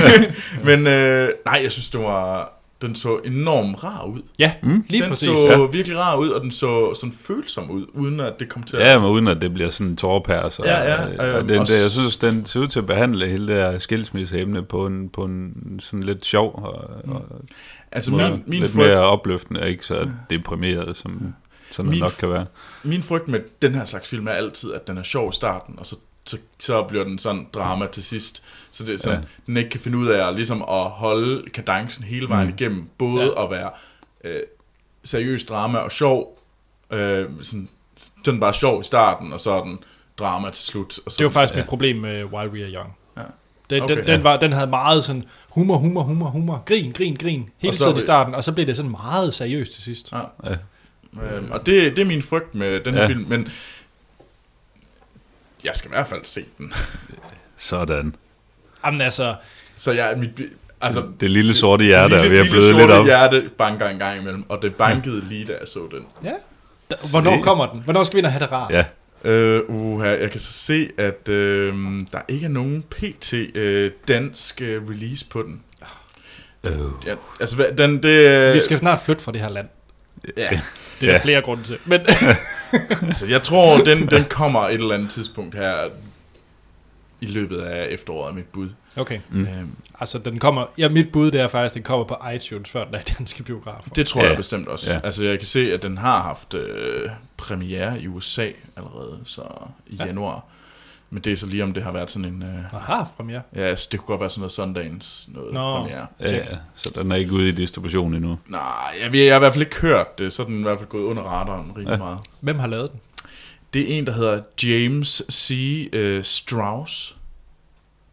Men øh, nej, jeg synes, det var... Den så enormt rar ud. Ja, Mm. lige den præcis. så Ja. virkelig rar ud, og den så sådan følsom ud, uden at det kom til at... Ja, men uden at det bliver sådan en tårpærs. Ja, ja, Og øhm, den, og det, jeg s- synes, den ser ud til at behandle hele det her skilsmisseemne på en, på en sådan lidt sjov og, og Altså, måde. min, min, lidt frygt, mere opløftende, og ikke så deprimeret, som, som Min det nok kan være. min frygt med den her slags film er altid, at den er sjov i starten, og så, så, så bliver den sådan drama til sidst. Så det er sådan, Ja. den ikke kan finde ud af at, ligesom at holde kadencen hele vejen Mm. igennem. Både ja. at være øh, seriøs drama og sjov, øh, sådan, sådan bare sjov i starten, og så den drama til slut. Og så Det var faktisk Ja. mit problem med While We Are Young. Ja. Den, Okay. den, den, var, den havde meget sådan humor, humor, humor, humor, grin, grin, grin, hele tiden i starten, og så blev det sådan meget seriøst til sidst. Ja. Ja. Øhm, og det, det er min frygt med den her ja. film, men jeg skal i hvert fald se den. Sådan. Jamen altså, Så jeg, mit, altså, Det lille sorte hjerte er lille, ved at lille bløde lidt sorte op. hjerte banker en gang imellem, og det bankede lige, da jeg så den. ja. Da, hvornår Det- kommer den? Hvornår skal vi ind og have det rart? Ja, Øh, uh, jeg kan så se, at øh, der ikke er nogen pt. Øh, dansk øh, release på den. øh, Ja, altså, den, det, Vi skal snart flytte fra det her land. Ja, Det er Ja. der flere grunde til. Men altså, jeg tror, den, den kommer et eller andet tidspunkt her i løbet af efteråret, er mit bud. okay, Mm. Øhm, altså den kommer, ja mit bud det er faktisk, at den kommer på iTunes, før den er i danske biografer. Det tror Ja. jeg bestemt også. Ja. Altså, jeg kan se, at den har haft øh, premiere i USA allerede, så i ja. januar. Men det er så lige, om det har været sådan en... Øh, haft premiere. ja, altså, det kunne godt være sådan noget Sundance noget Nå. premiere. ja, ja, så den er ikke ude i distribution endnu. Nej, jeg, jeg har i hvert fald ikke hørt det, så er den i hvert fald gået under radaren Ja. ja. meget. Hvem har lavet den? Det er en, der hedder James C. Øh, Strauss.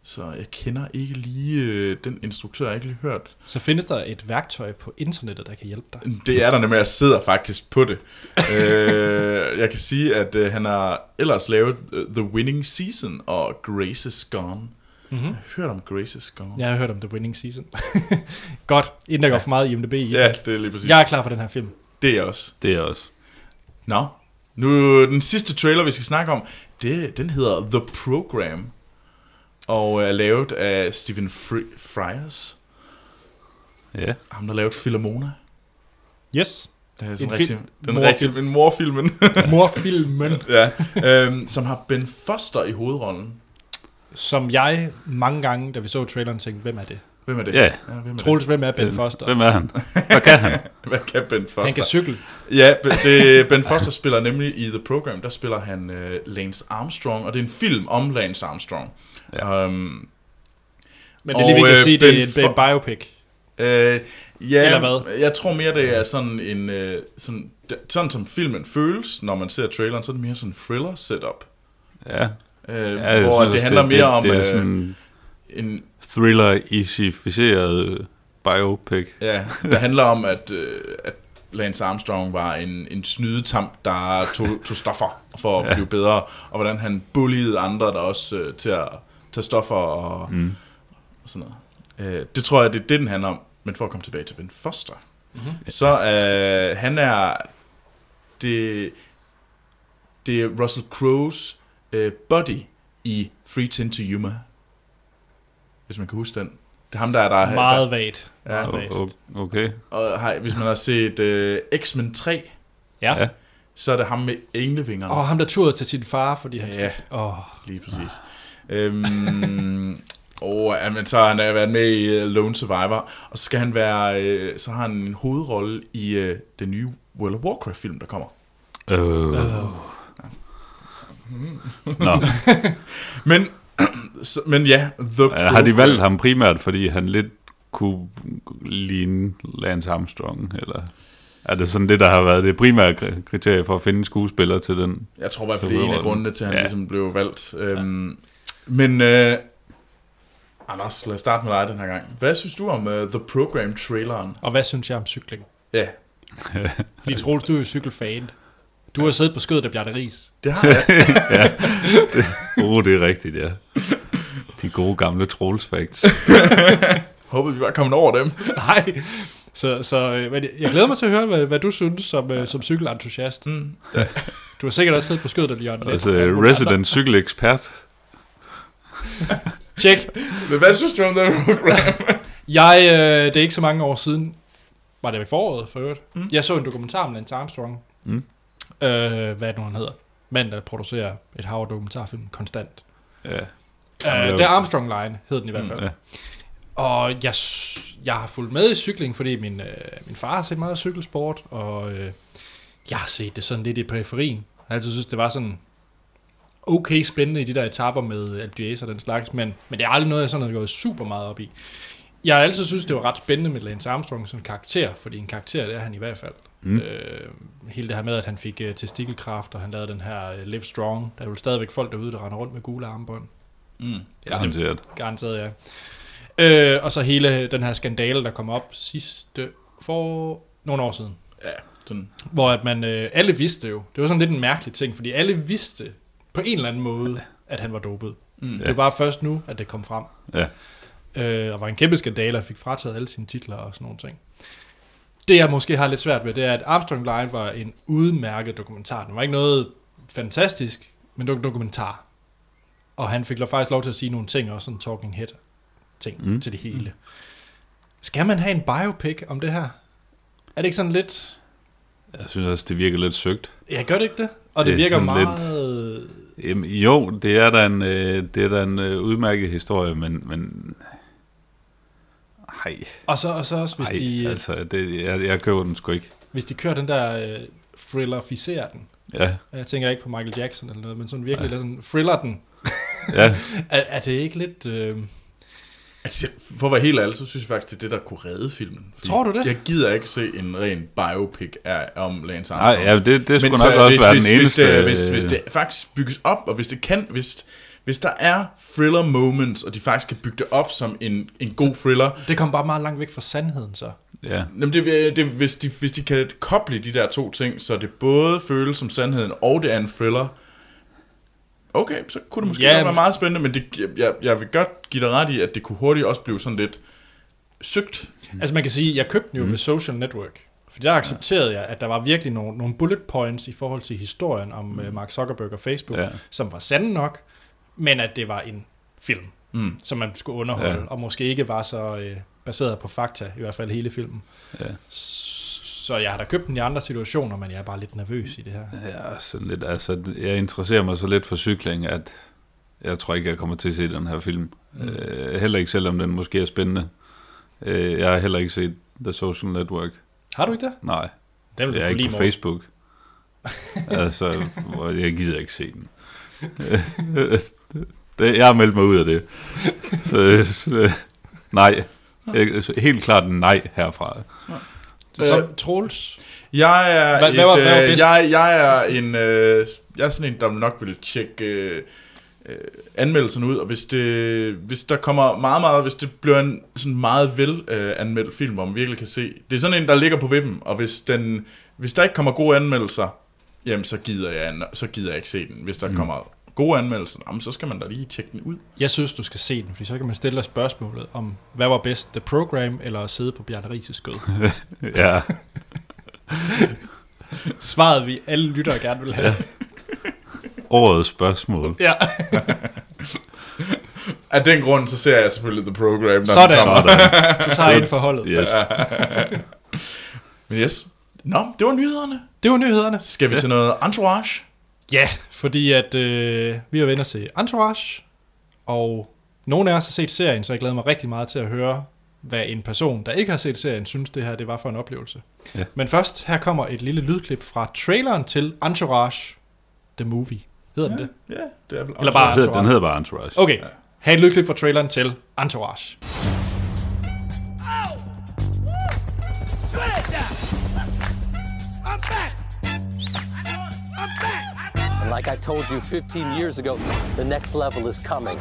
Så jeg kender ikke lige øh, den instruktør, jeg har ikke lige hørt. Så findes der et værktøj på internettet, der kan hjælpe dig. Det er der nemlig, jeg sidder faktisk på det. øh, jeg kan sige, at øh, han har ellers lavet øh, The Winning Season og Grace is Gone. Mm-hmm. Jeg har hørt om Grace is Gone. Jeg har hørt om The Winning Season. Godt, inden der går for meget IMDb i. ja det er lige præcis. Jeg er klar på den her film. Det er jeg også. Det er også. Nå, nu den sidste trailer, vi skal snakke om, det, den hedder The Program. Og er lavet af Stephen Fri- Fryers. Ja. Ham, der lavede Philomona. Yes. Det er En sådan film- rigtig, den morfilm. rigtig, en morfilmen. Morfilmen, ja, øhm, som har Ben Foster i hovedrollen. som jeg mange gange, da vi så traileren, tænkte, hvem er det? Hvem er det? Ja. ja hvem er Troels, hvem er Ben Øh, Foster? Hvem er han? Hvad kan han? Hvad kan Ben Foster? Han kan cykle. Ja, Ben- det, Ben Foster spiller nemlig i The Program, der spiller han uh, Lance Armstrong, og det er en film om Lance Armstrong. Ja. Um, Men det er lige vigtigt at øh, sige, det er en, det er en biopic. øh, ja, Eller hvad? jeg tror mere, det er sådan en... Uh, sådan, det- sådan som filmen føles, når man ser traileren, så er det mere sådan en thriller setup. Ja. Uh, ja hvor synes, det handler mere om Det er øh, sådan en... thriller isificeret biopic. Ja, det handler om, at, øh, at Lance Armstrong var en, en snydetamp, der tog, tog stoffer for at Ja. blive bedre, og hvordan han bulliede andre der også øh, til at tage stoffer og, Mm. og sådan noget. Øh, det tror jeg, det er det, den handler om. Men for at komme tilbage til Ben Foster, Mm-hmm. så øh, han er det, det er Russell Crowe's øh, body i Free Tin to Yuma. Hvis man kan huske den. Det er ham, der er der. Meget vagt. Ja. Meget vagt. Okay. Og har, hvis man har set øh, X-Men 3, Ja. Ja. så er det ham med englevingerne. Og ham, der turede til sin far, fordi han Ja. skal... Åh, Lige præcis. Øhm, Og ja, så har han øh, været med i uh, Lone Survivor, og så skal han være, øh, så har han en hovedrolle i øh, den nye World of Warcraft film, der kommer. Øh. Nå, Men, så, men ja, The ja, har de valgt ham primært, fordi han lidt kunne ligne Lance Armstrong, eller er det sådan det, der har været det primære kri- kriterie for at finde skuespillere til den? Jeg tror i hvert fald, det er en af grundene til, at han Ja. ligesom blev valgt. Øhm, men, øh, Anders, lad os starte med dig den her gang. Hvad synes du om uh, The Program-traileren? Og hvad synes jeg om cykling? Ja, Fordi Troels, du er jo cykelfan. Du har siddet på skødet af Bjarne Ries. det har jeg. ja, det, oh, det er rigtigt, ja. De gode gamle trolls facts. Håber, vi var kommet over dem. Nej. Så, så øh, men jeg glæder mig til at høre, hvad, hvad du synes som, øh, som cykelentusiast. Mm. Du har sikkert også siddet på skødet af Jørgen Leth. Altså, resident cykelekspert. Tjek. Men hvad synes du om The Program? Jeg, øh, det er ikke så mange år siden, var det i foråret for øvrigt, Mm. mm. jeg så en dokumentar med Lance Armstrong. Mm. Øh, hvad er det nu, han hedder? Mand, der producerer et hav dokumentarfilm konstant. Ja, Øh, det er Armstrong Line, hed den i hvert fald. ja. Og jeg, jeg har fulgt med i cykling, fordi min, øh, min far har set meget cykelsport, og øh, jeg har set det sådan lidt i periferien. Jeg har altid synes, det var sådan okay spændende i de der etaper med d'Huez og den slags, men, men det er aldrig noget, jeg sådan har gået super meget op i. Jeg har altid synes, det var ret spændende med Lance Armstrong som karakter, fordi en karakter, det er han i hvert fald. Mm. Øh, hele det her med, at han fik øh, testikelkraft, og han lavede den her øh, Live Strong. Der er jo stadigvæk folk derude, der render rundt med gule armbånd. Mm. Garanteret. Garanteret, ja. Øh, og så hele den her skandale, der kom op sidste for nogle år siden. Ja, den, Hvor at man, øh, alle vidste jo, det var sådan lidt en mærkelig ting, fordi alle vidste på en eller anden måde, at han var dopet. mm. Ja. Det var bare først nu, at det kom frem. Ja. Øh, og var en kæmpe skandale, og fik frataget alle sine titler og sådan nogle ting. Det jeg måske har lidt svært ved, det er, at Armstrong Line var en udmærket dokumentar. Den var ikke noget fantastisk, men det var en dokumentar. Og han fik faktisk lov til at sige nogle ting, også sådan talking head ting Mm. mm. til det hele. Skal man have en biopic om det her? Er det ikke sådan lidt... Jeg synes også, det virker lidt søgt. Ja, gør det ikke det? Og Det det, er virker sådan lidt- meget... Jamen, jo, det er da en, øh, det er da en øh, udmærket historie, men... men ej, Og så, og så også, hvis, ej de, altså, det, jeg, jeg køber den sgu ikke. hvis de kører den der øh, thrillerificerer den. Ja, Jeg tænker ikke på Michael Jackson eller noget, men sådan virkelig lidt sådan thriller den. ja, Er, er det ikke lidt... Øh, Altså, for at være helt ærlig, så synes jeg faktisk, det er det, der kunne redde filmen. Fordi Tror du det? Jeg gider ikke se en ren biopic af, om Lance nej, Armstrong. ja, det, det skulle så nok også hvis, være hvis, den eneste... Hvis det, hvis, hvis det faktisk bygges op, og hvis det kan, hvis, hvis der er thriller moments, og de faktisk kan bygge det op som en, en god thriller, det kom bare meget langt væk fra sandheden, så. Ja, Jamen det, det, hvis, de, hvis de kan koble de der to ting, så det både føles som sandheden, og det er en thriller, okay, så kunne det måske Ja, ja, være men- meget spændende, men det, jeg, jeg vil godt give dig ret i, at det kunne hurtigt også blive sådan lidt søgt. Altså man kan sige, jeg købte den jo Mm. ved Social Network. For der accepterede jeg, at der var virkelig nogle, nogle bullet points i forhold til historien om mm. Mark Zuckerberg og Facebook, ja, ja. som var sande nok, men at det var en film, Mm. som man skulle underholde, Ja. ja. og måske ikke var så øh, baseret på fakta, i hvert fald hele filmen. ja. Så jeg har da købt den i andre situationer, men jeg er bare lidt nervøs i det her. Ja, sådan lidt, altså, jeg interesserer mig så lidt for cykling, at jeg tror ikke, jeg kommer til at se den her film. Mm. Øh, heller ikke, selvom den måske er spændende. Øh, jeg har heller ikke set The Social Network. Har du ikke det? Nej, Den vil jeg er ikke på. Facebook. altså, jeg gider ikke se den. det, jeg har meldt mig ud af det. Så, så nej. Jeg- Helt klart en nej herfra. Som Øh, Troels. Jeg er, Hvad- et, hvad var- hvad var øh, bedst? jeg, jeg er en, øh, jeg er sådan en, der nok vil tjekke øh, øh, anmeldelserne ud, og hvis det, hvis der kommer meget, meget, hvis det bliver en sådan meget vel øh, anmeldt film, hvor man virkelig kan se, det er sådan en, der ligger på vippen, og hvis den, hvis der ikke kommer gode anmeldelser, jamen så gider jeg, så gider jeg ikke se den. Hvis der mm. kommer gode anmeldelser, jamen, så skal man da lige tjekke den ud. Jeg synes, du skal se den, fordi så kan man stille dig spørgsmålet om, hvad var bedst, The Program eller at sidde på Bjarne Ries' skød? Ja, Svaret vi alle lyttere gerne vil have. årets spørgsmål. Ja. Af den grund, så ser jeg selvfølgelig The Program. når Sådan. kommer. Sådan. Du tager ind for holdet. Yes. Men yes. Nå, det var nyhederne. Det var nyhederne. Skal vi Ja. til noget entourage? Ja, fordi at øh, vi inde og se Entourage, og Nogle af os har set serien, så jeg glæder mig rigtig meget til at høre, hvad en person, der ikke har set serien, synes det her det var for en oplevelse. Ja. Men først, her kommer et lille lydklip fra traileren til Entourage, The Movie. Hedder den det? Ja, det er vel Eller bare Den hedder, den Entourage. hedder bare Entourage. Okay, have et lydklip fra traileren til Entourage. Like I told you 15 years ago, the next level is coming.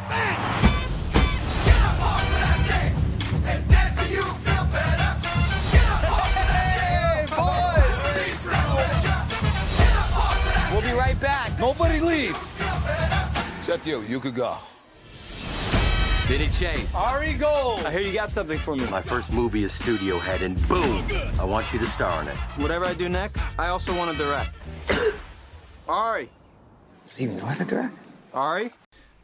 We'll be right back. Nobody leave! Except you. You could go. Vinny Chase. Ari Gold! I hear you got something for me. My first movie is Studio Head, and boom, I want you to star in it. Whatever I do next, I also want to direct. Ari. Does he even know how to direct? Ari?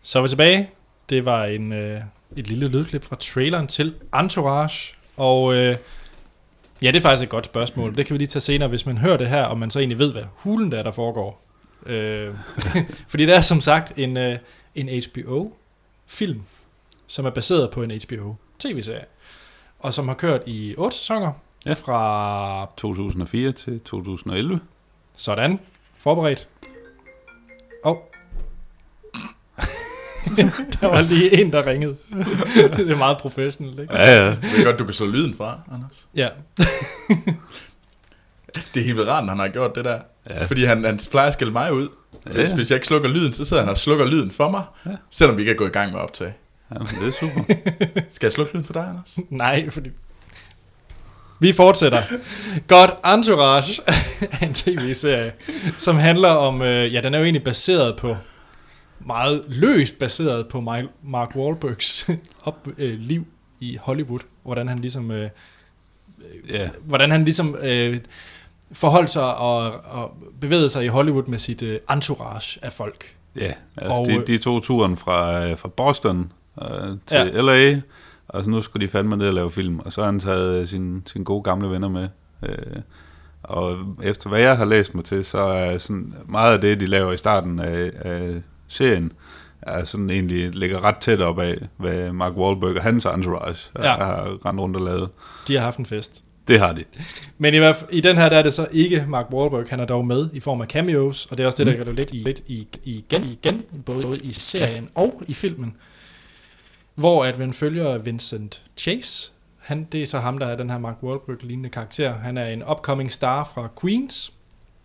Så er vi tilbage. Det var en, øh, et lille lydklip fra traileren til Entourage. Og øh, ja, det er faktisk et godt spørgsmål. Det kan vi lige tage senere, hvis man hører det her, og man så egentlig ved, hvad hulen der er, der foregår. Øh, fordi det er som sagt en, øh, en HBO-film, som er baseret på en HBO-tv-serie. Og som har kørt i otte sæsoner. Ja. Fra 2004 til 2011. sådan. Forberedt. Og der var lige en, der ringede. det er meget professionelt, ikke? Ja, ja. Det er godt, du kan slå lyden fra, Anders. Ja. Det er helt vildt rart, han har gjort det der. Ja. Fordi han, han plejer at skælde mig ud. Ja. Hvis, hvis jeg ikke slukker lyden, så sidder han og slukker lyden for mig. Ja. Selvom vi ikke er gået i gang med at optage. ja men det er super. Skal jeg slukke lyden for dig, Anders? Nej, fordi... Vi fortsætter. Godt, Entourage er en tv-serie, som handler om... Øh, ja, den er jo egentlig baseret på... Meget løst baseret på Mark Wahlbergs op, øh, liv i Hollywood. Hvordan han ligesom... Øh, Ja, hvordan han ligesom øh, forholdt sig og, og bevægede sig i Hollywood med sit øh, entourage af folk. ja. Altså, Og, de, øh, de tog turen fra, øh, fra Boston øh, til ja. LA, og så nu skulle de fandme ned og lave film, og så har han taget øh, sine, sine gode gamle venner med. Øh, og efter hvad jeg har læst mig til, så er sådan meget af det, de laver i starten af, af serien, er sådan egentlig ligger ret tæt op af, hvad Mark Wahlberg og hans entourage Ja. har rendt rundt og lavet. De har haft en fest. Det har de. Men i, hvert fald, i den her, der er det så ikke Mark Wahlberg, han er dog med i form af cameos, og det er også det, der gør det lidt, i, lidt i, igen, igen, både i serien og i filmen, hvor at man følger Vincent Chase. Han, det er så ham, der er den her Mark Wahlberg-lignende karakter. Han er en upcoming star fra Queens.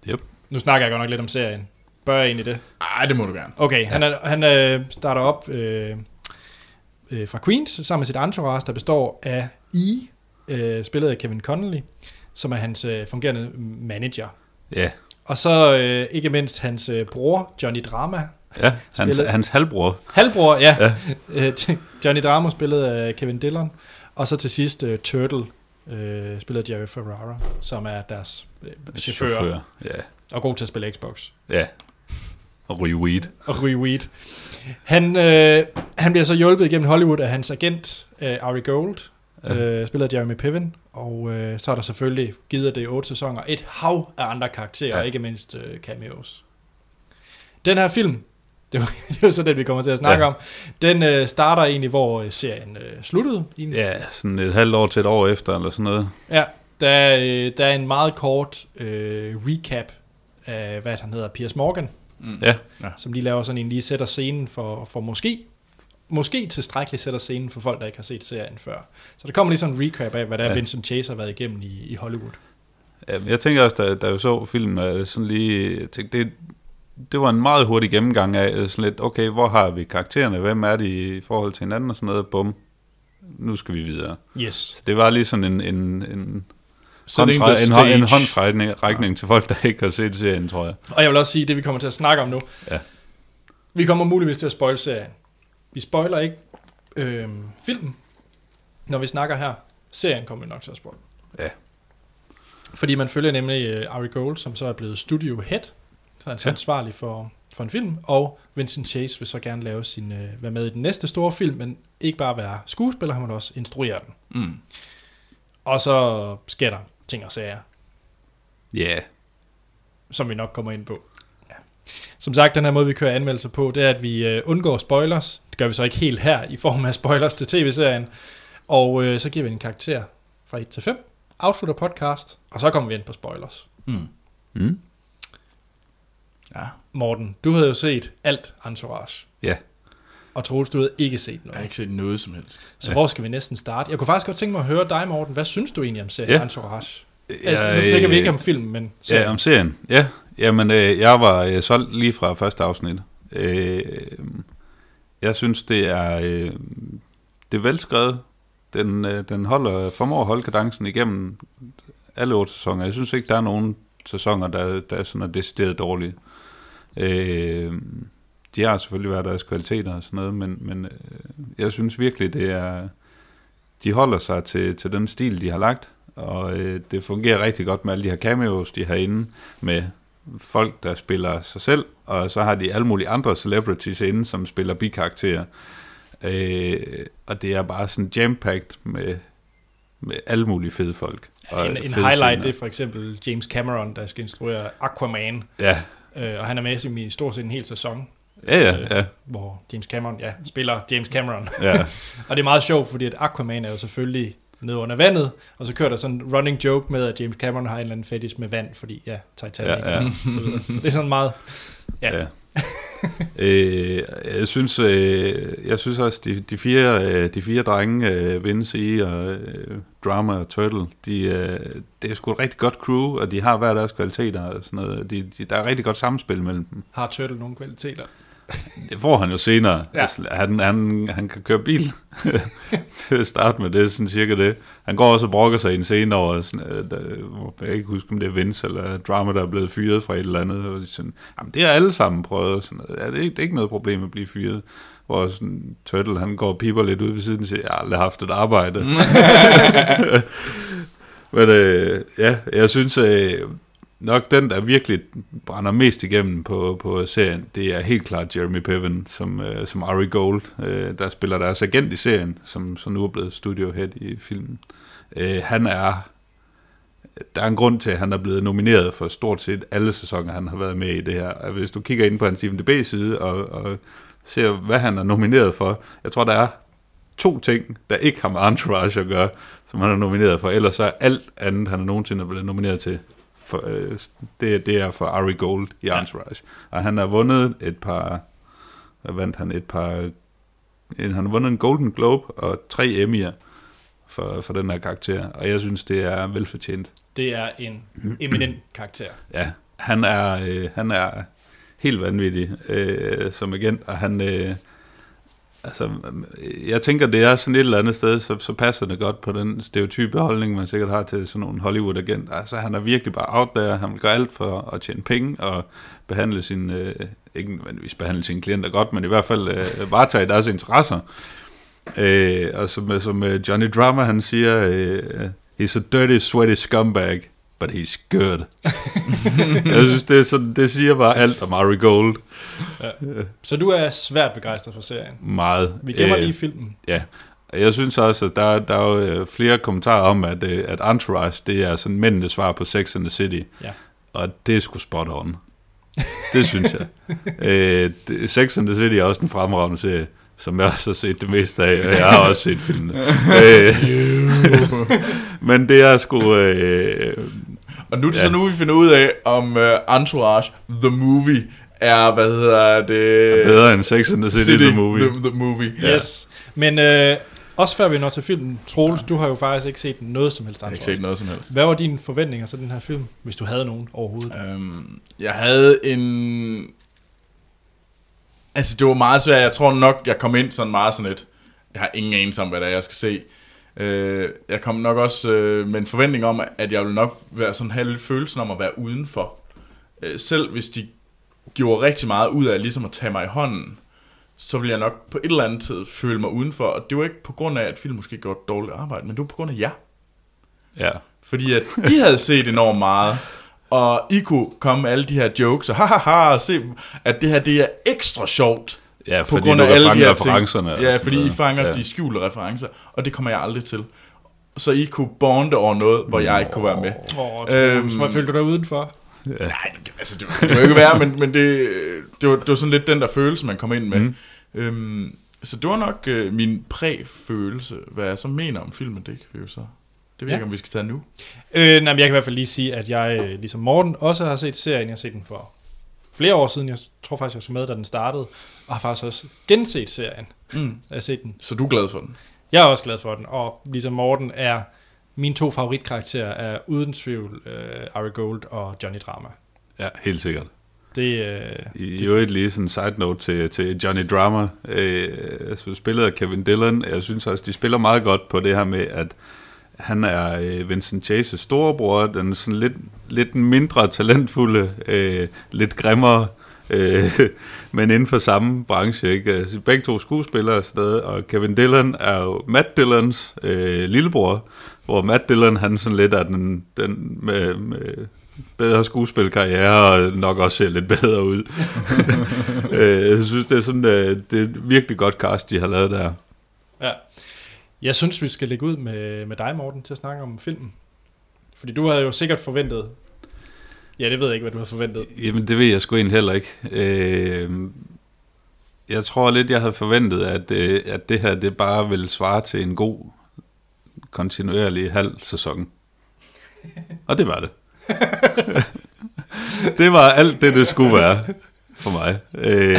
Yep. Nu snakker jeg godt nok lidt om serien. Bør jeg egentlig det? Ej, det må du gerne. Okay, ja. han, er, han øh, starter op øh, øh, fra Queens sammen med sit entourage, der består af E, øh, spillet af Kevin Connolly, som er hans øh, fungerende manager. Ja, Og så øh, ikke mindst hans øh, bror, Johnny Drama. Ja hans, hans halvbror. Halvbror, ja. Ja. Øh, Johnny Drama spillet af Kevin Dillon. Og så til sidst øh, Turtle, spillet af Jerry Ferrara, som er deres øh, chauffør, chauffør, Ja, og god til at spille Xbox. ja. Og ryge weed. og ryge weed. Han, øh, han bliver så hjulpet igennem Hollywood af hans agent, øh, Ari Gold, Ja. øh, spillet af Jeremy Piven, og øh, så er der selvfølgelig givet det otte sæsoner et hav af andre karakterer. Ja. ikke mindst øh, cameos. Den her film, det var, det var så den, vi kommer til at snakke ja. Om, den øh, starter egentlig, hvor øh, serien øh, sluttede. egentlig. Ja, sådan et halvt år til et år efter, eller sådan noget. Ja, der, er, øh, der er en meget kort øh, recap af, hvad han hedder, Piers Morgan, Ja, som lige laver sådan en, lige sætter scenen for, for måske, måske tilstrækkeligt sætter scenen for folk, der ikke har set serien før. Så der kommer lige sådan en recap af, hvad der ja. Vincent Chase har været igennem i, i Hollywood. Ja, jeg tænker også, da, da jeg så filmen, sådan lige, jeg tænkte, det, det var en meget hurtig gennemgang af øh, sådan lidt, okay, hvor har vi karaktererne, hvem er de i forhold til hinanden og sådan noget, bum, nu skal vi videre. Yes. Det var lige sådan en, en, en, håndtræ- en, hå- en stage. håndsrækning rækning til folk, der ikke har set serien, tror jeg. Og jeg vil også sige, det vi kommer til at snakke om nu. Ja. Vi kommer muligvis til at spoil serien. Vi spoiler ikke øhm, filmen, når vi snakker her. Serien kommer vi nok til at spoil. Ja. Fordi man følger nemlig uh, Ari Gold, som så er blevet studio head, så er han Ja. ansvarlig for, for en film, og Vincent Chase vil så gerne lave sin, uh, være med i den næste store film, men ikke bare være skuespiller, han vil også instruere den. Mm. Og så sker der ting og sager, Ja, yeah. som vi nok kommer ind på. Ja. Som sagt, den her måde, vi kører anmeldelser på, det er, at vi uh, undgår spoilers. Det gør vi så ikke helt her i form af spoilers til tv-serien. Og øh, så giver vi en karakter fra 1 til 5, afslutter podcast, og så kommer vi ind på spoilers. Mm. Mm. Ja, Morten, du havde jo set alt Entourage, Ja. og Troels, du havde ikke set jeg har noget. ikke set noget som helst. Så hvor skal vi næsten starte? Jeg kunne faktisk godt tænke mig at høre dig, Morten. Hvad synes du egentlig om serien Ja. Entourage? Altså, nu snakker vi ikke om film, men serien. Ja, om serien. Ja, jamen øh, jeg var øh, solgt lige fra første afsnit. Øh, jeg synes, det er, øh, det er velskrevet. Den, øh, den holder, formår at holde kadencen igennem alle otte sæsoner. Jeg synes ikke, der er nogen sæsoner, der, der er sådan er decideret dårlige. Øh, de har selvfølgelig været deres kvaliteter og sådan noget, men, men øh, jeg synes virkelig, det er, de holder sig til, til den stil, de har lagt, og øh, det fungerer rigtig godt med alle de her cameos, de har inde med folk, der spiller sig selv, og så har de alle mulige andre celebrities inde, som spiller bikarakterer. Øh, og det er bare sådan jam-packed med, med alle mulige fede folk. Og En, en fede highlight, scener. det er for eksempel James Cameron, der skal instruere Aquaman, Ja, øh, og han er med i stort set en hel sæson, ja, ja. ja, hvor James Cameron, ja, spiller James Cameron. ja. og det er meget sjovt, fordi at Aquaman er jo selvfølgelig nede under vandet, og så kører der sådan en running joke med, at James Cameron har en eller anden fetish med vand, fordi ja, Titanic. Ja, ja. Så, videre. så det er sådan meget, ja, Ja. øh, jeg synes, øh, jeg synes også de, de fire øh, de fire drenge øh, Vince I og øh, Drama og Turtle, de, øh, det er sgu et rigtig godt crew, og de har hver deres kvaliteter og sådan noget. De, de, der er rigtig godt samspil mellem dem. har Turtle nogle kvaliteter. Det får han jo senere. Ja. Altså, han, han, han kan køre bil. Til at starte med, det er sådan cirka det. Han går også og brokker sig i en scene over, sådan, øh, der, jeg kan ikke huske, om det er Vince eller Drama, der er blevet fyret fra et eller andet. Og sådan, Jamen, det har alle sammen prøvet. Sådan, ja, det, er, ikke- det er ikke noget problem at blive fyret. Hvor sådan, Turtle, han går og piper lidt ud ved siden og siger, jeg har aldrig haft et arbejde. Men øh, ja, jeg synes øh, nok den, der virkelig brænder mest igennem på, på serien, det er helt klart Jeremy Piven, som, øh, som Ari Gold, øh, der spiller deres agent i serien, som, som nu er blevet studiohead i filmen. Øh, han er, der er en grund til, at han er blevet nomineret for stort set alle sæsoner, han har været med i det her. Hvis du kigger ind på hans IMDb-side og, og ser, hvad han er nomineret for, jeg tror, der er to ting, der ikke har med Entourage at gøre, som han er nomineret for. Ellers så er alt andet, han er nogensinde blevet nomineret til, for, øh, det, det er for Ari Gold i Entourage. Og han har vundet et par, vandt han, et par, han har vundet en Golden Globe og tre Emmy'er for, for den her karakter, og jeg synes, det er velfortjent. Det er en eminent karakter. Ja, han er, øh, han er helt vanvittig øh, som agent, og han... Øh, altså, jeg tænker, det er sådan et eller andet sted, så, så passer det godt på den stereotype holdning, man sikkert har til sådan nogle Hollywood-agent. Altså, han er virkelig bare out there, han vil gøre alt for at tjene penge og behandle sin, øh, ikke nødvendigvis behandle sine klienter godt, men i hvert fald øh, varetage deres interesser. Øh, og som, som Johnny Drama, han siger, øh, he's a dirty, sweaty scumbag, but he's good. jeg synes, det, er sådan, det siger bare alt om Ari Gold. Så du er svært begejstret for serien. Meget. Vi gemmer Øh, lige filmen. Ja, jeg synes også, at der, der er jo øh, flere kommentarer om, at, øh, at Entourage, det er sådan mændenes svar på Sex and the City. Ja. Og det er sgu spot on. Det synes jeg. øh, Sex and the City er også en fremragende serie, som jeg også har set det meste af, og jeg har også set filmene. øh, men det er sgu... Øh, Og nu er det Ja. så nu, vi finder ud af, om uh, Entourage, The Movie, er, hvad hedder det? bedre end Sex and the City, the movie. The, the movie. Yes. Men øh, også før vi når til filmen, Troels, du har jo faktisk ikke set noget som helst Jeg har ikke set noget som helst. Hvad var dine forventninger til den her film, hvis du havde nogen overhovedet? Øhm, jeg havde en... Altså, det var meget svært. Jeg tror nok, jeg kom ind sådan meget sådan et... Jeg har ingen anelse om, hvad det er, jeg skal se. Øh, jeg kom nok også øh, med en forventning om, at jeg ville nok være sådan have lidt følelsen om at være udenfor. Øh, selv hvis de gjorde rigtig meget ud af ligesom at tage mig i hånden, så ville jeg nok på et eller andet tid føle mig udenfor. Og det var ikke på grund af, at film måske gjorde et dårligt arbejde, men det var på grund af jer. Ja. Fordi at I havde set enormt meget, og I kunne komme med alle de her jokes, og hahaha, se, at det her det er ekstra sjovt. Ja, på fordi grund af alle de her referencerne ting. Ja, fordi I fanger Ja. de skjulte referencer, og det kommer jeg aldrig til. Så I kunne bonde over noget, hvor jeg ikke kunne være med. Åh, Øhm. Hvad følte du dig udenfor? Nej, det, altså, det, det var jo ikke være, men, men det, det, var, det var sådan lidt den der følelse, man kom ind med. Mm. Øhm, Så det var nok øh, min præfølelse, hvad jeg så mener om filmen, det kan vi jo så... Det ved jeg Ja. ikke, om vi skal tage nu. Øh, nej, men jeg kan i hvert fald lige sige, at jeg, øh, ligesom Morten, også har set serien. Jeg har set den for flere år siden. Jeg tror faktisk, jeg så med, da den startede. Og har faktisk også genset serien. Mm. Jeg har set den. Så du er glad for den? Jeg er også glad for den. Og ligesom Morten er mine to favoritkarakterer er uden tvivl uh, Ari Gold og Johnny Drama. Ja, helt sikkert. Det, øh, i øvrigt lige sådan en side note til, til Johnny Drama, øh, altså spillet af Kevin Dillon. Jeg synes også, de spiller meget godt på det her med, at han er øh, Vincent Chases storebror, den sådan lidt, lidt mindre talentfulde, øh, lidt grimmere, øh, men inden for samme branche. Ikke? Altså, begge to skuespillere og sådan noget, og Kevin Dillon er jo Matt Dillons øh, lillebror, hvor Matt Dillon han sådan lidt er den, den med, med bedre skuespilkarriere, og nok også ser lidt bedre ud. øh, jeg synes, det er sådan, øh, det er et virkelig godt cast, de har lavet der. ja. Jeg synes, vi skal lægge ud med, med dig, Morten, til at snakke om filmen. Fordi du havde jo sikkert forventet... Ja, det ved jeg ikke, hvad du har forventet. Jamen, det ved jeg sgu egentlig heller ikke. Øh, jeg tror lidt, jeg havde forventet, at, øh, at det her, det bare ville svare til en god, kontinuerlig halv sæson. Og det var det. det var alt det, det skulle være for mig. Øh,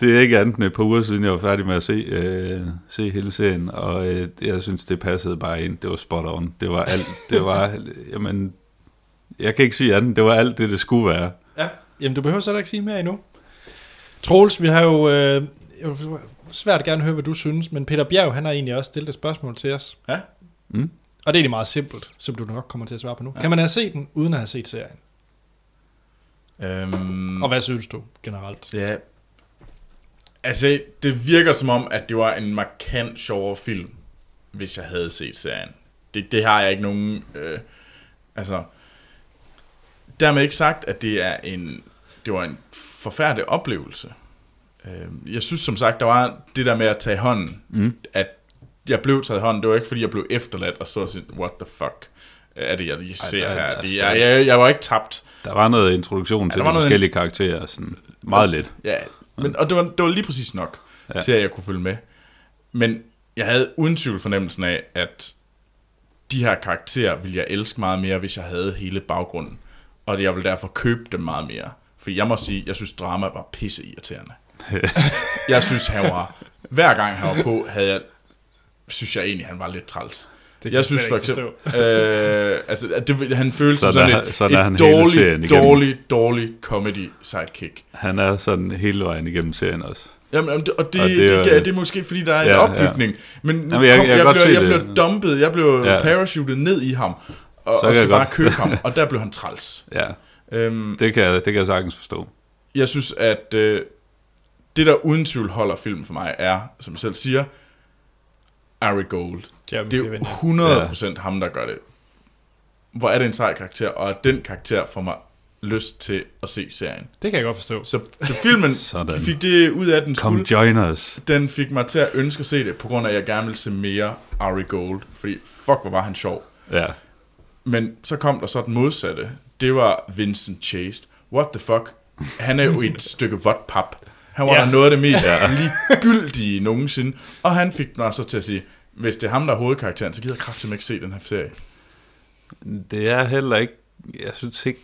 det er ikke andet end et par uger siden, jeg var færdig med at se, øh, se hele serien, og øh, jeg synes, det passede bare ind. Det var spot on. Det var alt. Det var, jamen, jeg kan ikke sige andet. Det var alt det, det skulle være. Ja. Jamen, du behøver så ikke sige mere endnu. Troels, vi har jo... Øh, jeg vil svært gerne høre, hvad du synes, men Peter Bjerg, han har egentlig også stillet et spørgsmål til os. Ja. Mm. Og det er egentlig meget simpelt, som du nok kommer til at svare på nu. Ja. Kan man have set den, uden at have set serien? Øhm, Og hvad synes du generelt? Ja. Altså, det virker som om, at det var en markant sjovere film, hvis jeg havde set serien. Det, det har jeg ikke nogen... Øh, altså, dermed ikke sagt, at det er en... Det var en forfærdelig oplevelse. Øh, jeg synes som sagt, der var det der med at tage hånden, Mm. at jeg blev taget hånden, det var ikke fordi, jeg blev efterladt og så sådan, what the fuck er det, jeg lige ser der- her. Det, jeg, jeg, jeg var ikke tabt. Der var noget introduktion til der de forskellige karakterer, sådan meget lidt. Ja, men, og det var, det var lige præcis nok, Ja. ja. til at jeg kunne følge med. Men jeg havde uden tvivl fornemmelsen af, at de her karakterer ville jeg elske meget mere, hvis jeg havde hele baggrunden. Og jeg ville derfor købe dem meget mere. For jeg må sige, jeg synes, drama var pisse irriterende. jeg synes, han var... Hver gang han var på, havde jeg, synes jeg egentlig, han var lidt træls. Det jeg synes for eksempel, øh, altså, at det, han føles som Sådan sådan er- et, sådan er han et hele serien dårligt, igennem. dårligt, dårligt comedy sidekick. Han er sådan hele vejen igennem serien også. Jamen, jamen, det- og det, Og og det det, er- det, det, er måske, fordi der er en Ja, ja, ja. opbygning. Men nu Jamen, jeg- kom, jeg jeg, godt blev, jeg blev dumpet, jeg blev Ja. ja. parachutet ned i ham, og, kan og jeg skal bare godt- købe ham, og der blev han træls. Ja, Øhm, det kan, jeg, det kan jeg sagtens forstå. jeg synes, at øh, det, der uden tvivl holder filmen for mig, er, som jeg selv siger, Ari Gold. Jeremy Det er Piven, jo ja. 100% ja. ham, der gør det. Hvor er det en sej karakter, og den karakter får mig lyst til at se serien. Det kan jeg godt forstå. Så filmen Sådan. fik det ud af, den Come skulle. join us. Den fik mig til at ønske at se det, på grund af, at jeg gerne ville se mere Ari Gold. Fordi fuck, hvor var han sjov. Ja, Men så kom der så den modsatte. Det var Vincent Chase. What the fuck? Han er jo et stykke vådt pap. Han var Ja. ja. noget af det mest ja. ligegyldige nogensinde. Og han fik mig så til at sige, hvis det er ham, der er hovedkarakteren, så gider jeg kraftigt ikke se den her serie. det er heller ikke... Jeg synes ikke,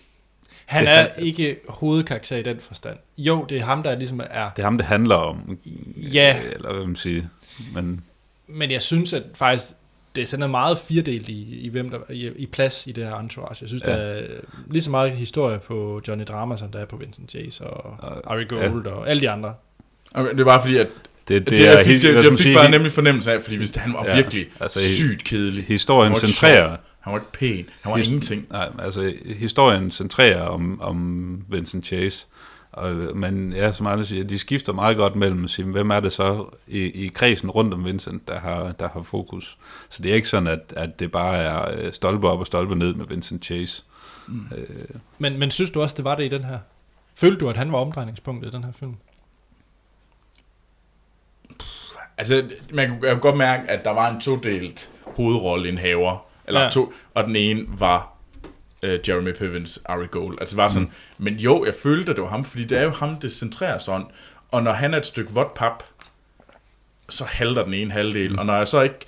Han er er- ikke hovedkarakter i den forstand. Jo, det er ham, der ligesom er... det er ham, det handler om. Ja. Eller hvad man siger. Men Men jeg synes, at faktisk, det er sådan noget meget firedelt i, i, hvem der, i, i plads i det her entourage. Jeg synes, Ja. ja. der er lige så meget historie på Johnny Drama, som der er på Vincent Chase og Og- Ari Gold og alle de andre. Okay, det er bare fordi, at det, det, det jeg fik, helt- det, jeg skal fik bare nemlig fornemmelse af, fordi hvis han var Ja, ja, virkelig altså, sygt kedelig. historien Han var ikke centrerer-. Han var ikke pæn. Han var His- ingenting. Nej, altså historien centrerer om, om Vincent Chase. Og, men ja, som andre siger, de skifter meget godt mellem at sige, hvem er det så i, i kredsen rundt om Vincent, der har, der har fokus. Så det er ikke sådan, at, at det bare er øh, stolpe op og stolpe ned med Vincent Chase. Mm. Øh, Men, men synes du også, det var det i den her? Følte du, at han var omdrejningspunktet i den her film? Altså, man kunne, godt mærke, at der var en todelt hovedrolleindhaver. Eller Ja. ja. to, og den ene var uh, Jeremy Pivens Ari Gold. Altså var sådan, mm. men jo, jeg følte, at det var ham, fordi det er jo ham, det centrerer sig om. Og når han er et stykke vådt pap, så halter den ene halvdel. Og når jeg så ikke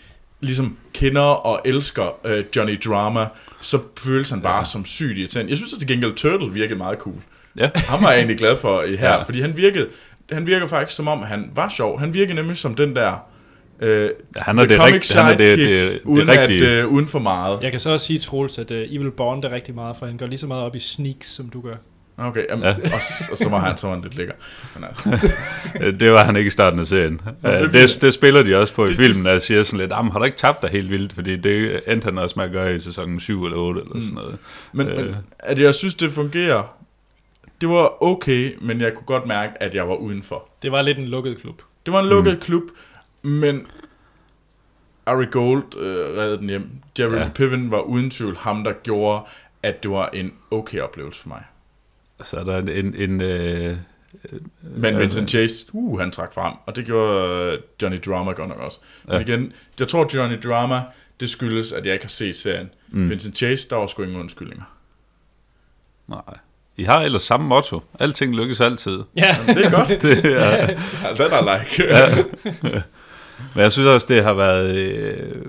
ligesom kender og elsker øh, Johnny Drama, så føles han bare ja. som sygt irriterende. Jeg synes at til gengæld, Turtle virkede meget cool. Ja. Ham var jeg egentlig glad for i her, ja. fordi han virkede, han virker faktisk som om, han var sjov. Han virkede nemlig som den der... Øh, Ja, han er det comic rigt- han er det- det- det uden, rigtige. at, øh, uden for meget. Jeg kan så også sige, Troels, at uh, Evil Bond er rigtig meget, for han går lige så meget op i sneaks, som du gør. Okay, jamen, Ja. og, og, så var han, så var han lidt lækker. Men altså, Øh, Det var han ikke i starten af serien. det Øh, det, det spiller de også på i filmen, der siger sådan lidt, "Jamen, har du ikke tabt dig helt vildt? Fordi det endte han også med at gøre i sæsonen 7 eller 8 eller sådan noget. men, Øh. men at jeg synes, det fungerer, det var okay, men jeg kunne godt mærke, at jeg var udenfor. Det var lidt en lukket klub. Det var en lukket mm. klub, men Ari Gold øh, redde den hjem. Jeremy Ja. ja. Piven var uden tvivl ham, der gjorde, at det var en okay oplevelse for mig. Så er der en... en, en øh, Men Ja, Vincent Chase, uh, han trak frem, og det gjorde øh, Johnny Drama godt nok også. Ja. Ja. Men igen, jeg tror Johnny Drama, det skyldes, at jeg ikke har set serien. Mm. Vincent Chase, der var sgu ingen undskyldninger. nej. I har ellers samme motto. Alting lykkes altid. Ja, Det er godt. Det er, That I like. ja. Men jeg synes også, det har været... Øh,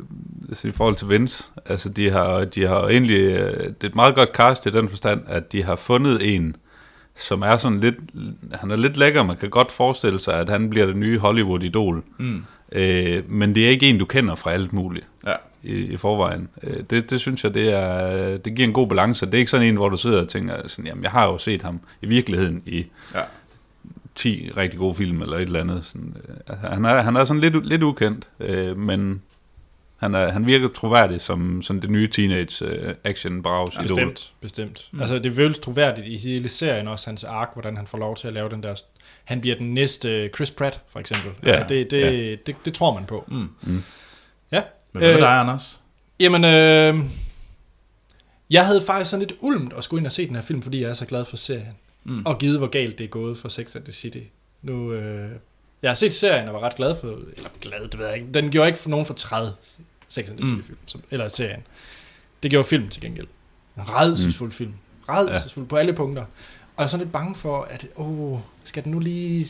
altså i forhold til Vince, altså de har, de har egentlig... Øh, det er et meget godt cast i den forstand, at de har fundet en, som er sådan lidt... Han er lidt lækker, man kan godt forestille sig, at han bliver det nye Hollywood-idol. Mm. Øh, men det er ikke en, du kender fra alt muligt Ja. i, i forvejen. Øh, det, det synes jeg, det, er, det giver en god balance. Det er ikke sådan en, hvor du sidder og tænker, sådan, jamen, jeg har jo set ham i virkeligheden i Ja. 10 rigtig gode film eller et eller andet. Sådan, øh, han, er, han er sådan lidt, lidt ukendt, øh, men han, er, han virker troværdig som, som det nye teenage øh, action braus idol. bestemt, bestemt. Mm. Altså, det føles troværdigt i hele serien også, hans ark, hvordan han får lov til at lave den der... Han bliver den næste Chris Pratt, for eksempel. Ja, altså, det, det, ja. det, det, det tror man på. Mm. Ja. Men hvad med Øh, dig, Anders? Jamen, øh, jeg havde faktisk sådan lidt ulmt at skulle ind og se den her film, fordi jeg er så glad for serien. Mm. Og givet, hvor galt det er gået for Sex and the City. Nu, øh, jeg har set serien og var ret glad for, eller glad, det ved jeg ikke. Den gjorde ikke for nogen for 30 Sex and the City film, som, eller serien. Det gjorde film til gengæld. En redselsfuld mm. film. Redselsfuld ja. på alle punkter. Og jeg er sådan lidt bange for, at, åh, skal den nu lige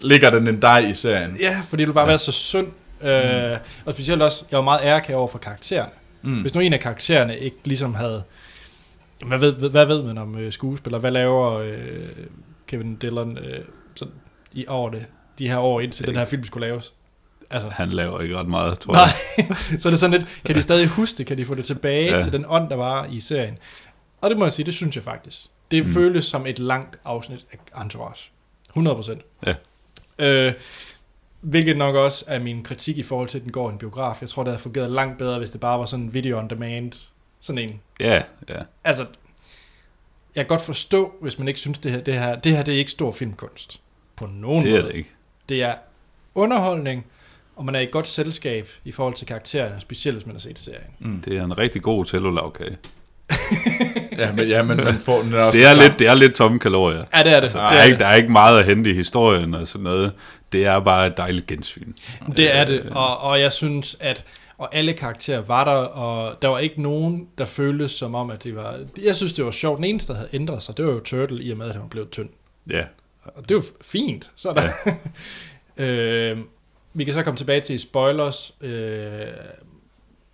Ligger den en dig i serien? Ja, fordi det vil bare ja. være så synd. Mm. Øh, og specielt også, jeg var meget ærkær over for karaktererne. Mm. Hvis nu en af karaktererne ikke ligesom havde... Hvad ved, hvad ved man om øh, skuespillere? Hvad laver øh, Kevin Dillon øh, sådan, i år det, de her år, indtil den her film skulle laves? Altså, Han laver ikke ret meget, tror nej, jeg. så er det sådan lidt, kan de stadig huske det? Kan de få det tilbage ja. til den ånd, der var i serien? Og det må jeg sige, det synes jeg faktisk. Det mm. føles som et langt afsnit af Entourage. 100 procent. Ja. Øh, hvilket nok også er min kritik i forhold til, at den går i en biograf. Jeg tror, det havde fungeret langt bedre, hvis det bare var sådan en video on demand. Sådan en. Ja, ja. Altså, jeg kan godt forstå, hvis man ikke synes, det her, det her, det her det er ikke stor filmkunst. På nogen Det er måde. det ikke. Det er underholdning, og man er i et godt selskab i forhold til karaktererne, specielt hvis man har set serien. Det er en rigtig god cellulavkage. Ja, men, ja, men man får den er også Det er, klar. lidt, det er lidt tomme kalorier. Ja, det er det. Der det, er, er ikke, det. der er ikke meget at hente i historien og sådan noget. Det er bare et dejligt gensyn. det er det, og, og jeg synes, at og alle karakterer var der, og der var ikke nogen, der føltes som om, at det var... Jeg synes, det var sjovt. Den eneste, der havde ændret sig, det var jo Turtle, i og med, at han var blevet tynd. Ja, Og det er jo fint. Så er der. øh, vi kan så komme tilbage til spoilers. Øh,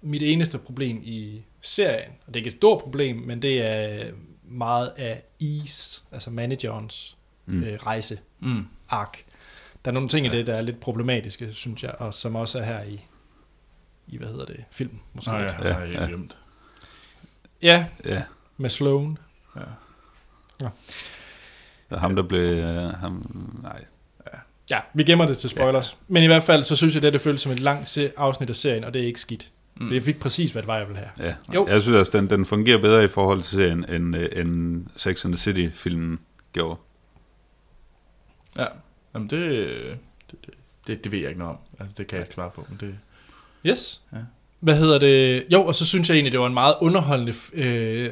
mit eneste problem i serien, og det er ikke et stort problem, men det er meget af Ease, altså managerens mm. øh, rejse Mm. ark. Der er nogle ting i det, der er lidt problematiske, synes jeg, og som også er her i, i hvad hedder det, film, måske. Nå, ja, ja, Ja, ja, ja. glemt. ja, ja. med Sloan. Og ham der blev... Uh, ham, nej, Ja, vi gemmer det til spoilers. Ja. Men i hvert fald, så synes jeg, at det føles som et langt se- afsnit af serien, og det er ikke skidt. Mm. Jeg fik præcis, hvad det var, jeg ville have. ja. Jo. Jeg synes også, den, den fungerer bedre i forhold til serien, end, øh, end Sex and the City-filmen gjorde. Ja, Jamen, det, det, det, det ved jeg ikke noget om. Altså, det kan jeg ikke svare på, men det... Yes. Ja. Hvad hedder det? Jo, og så synes jeg egentlig, det var en meget underholdende øh,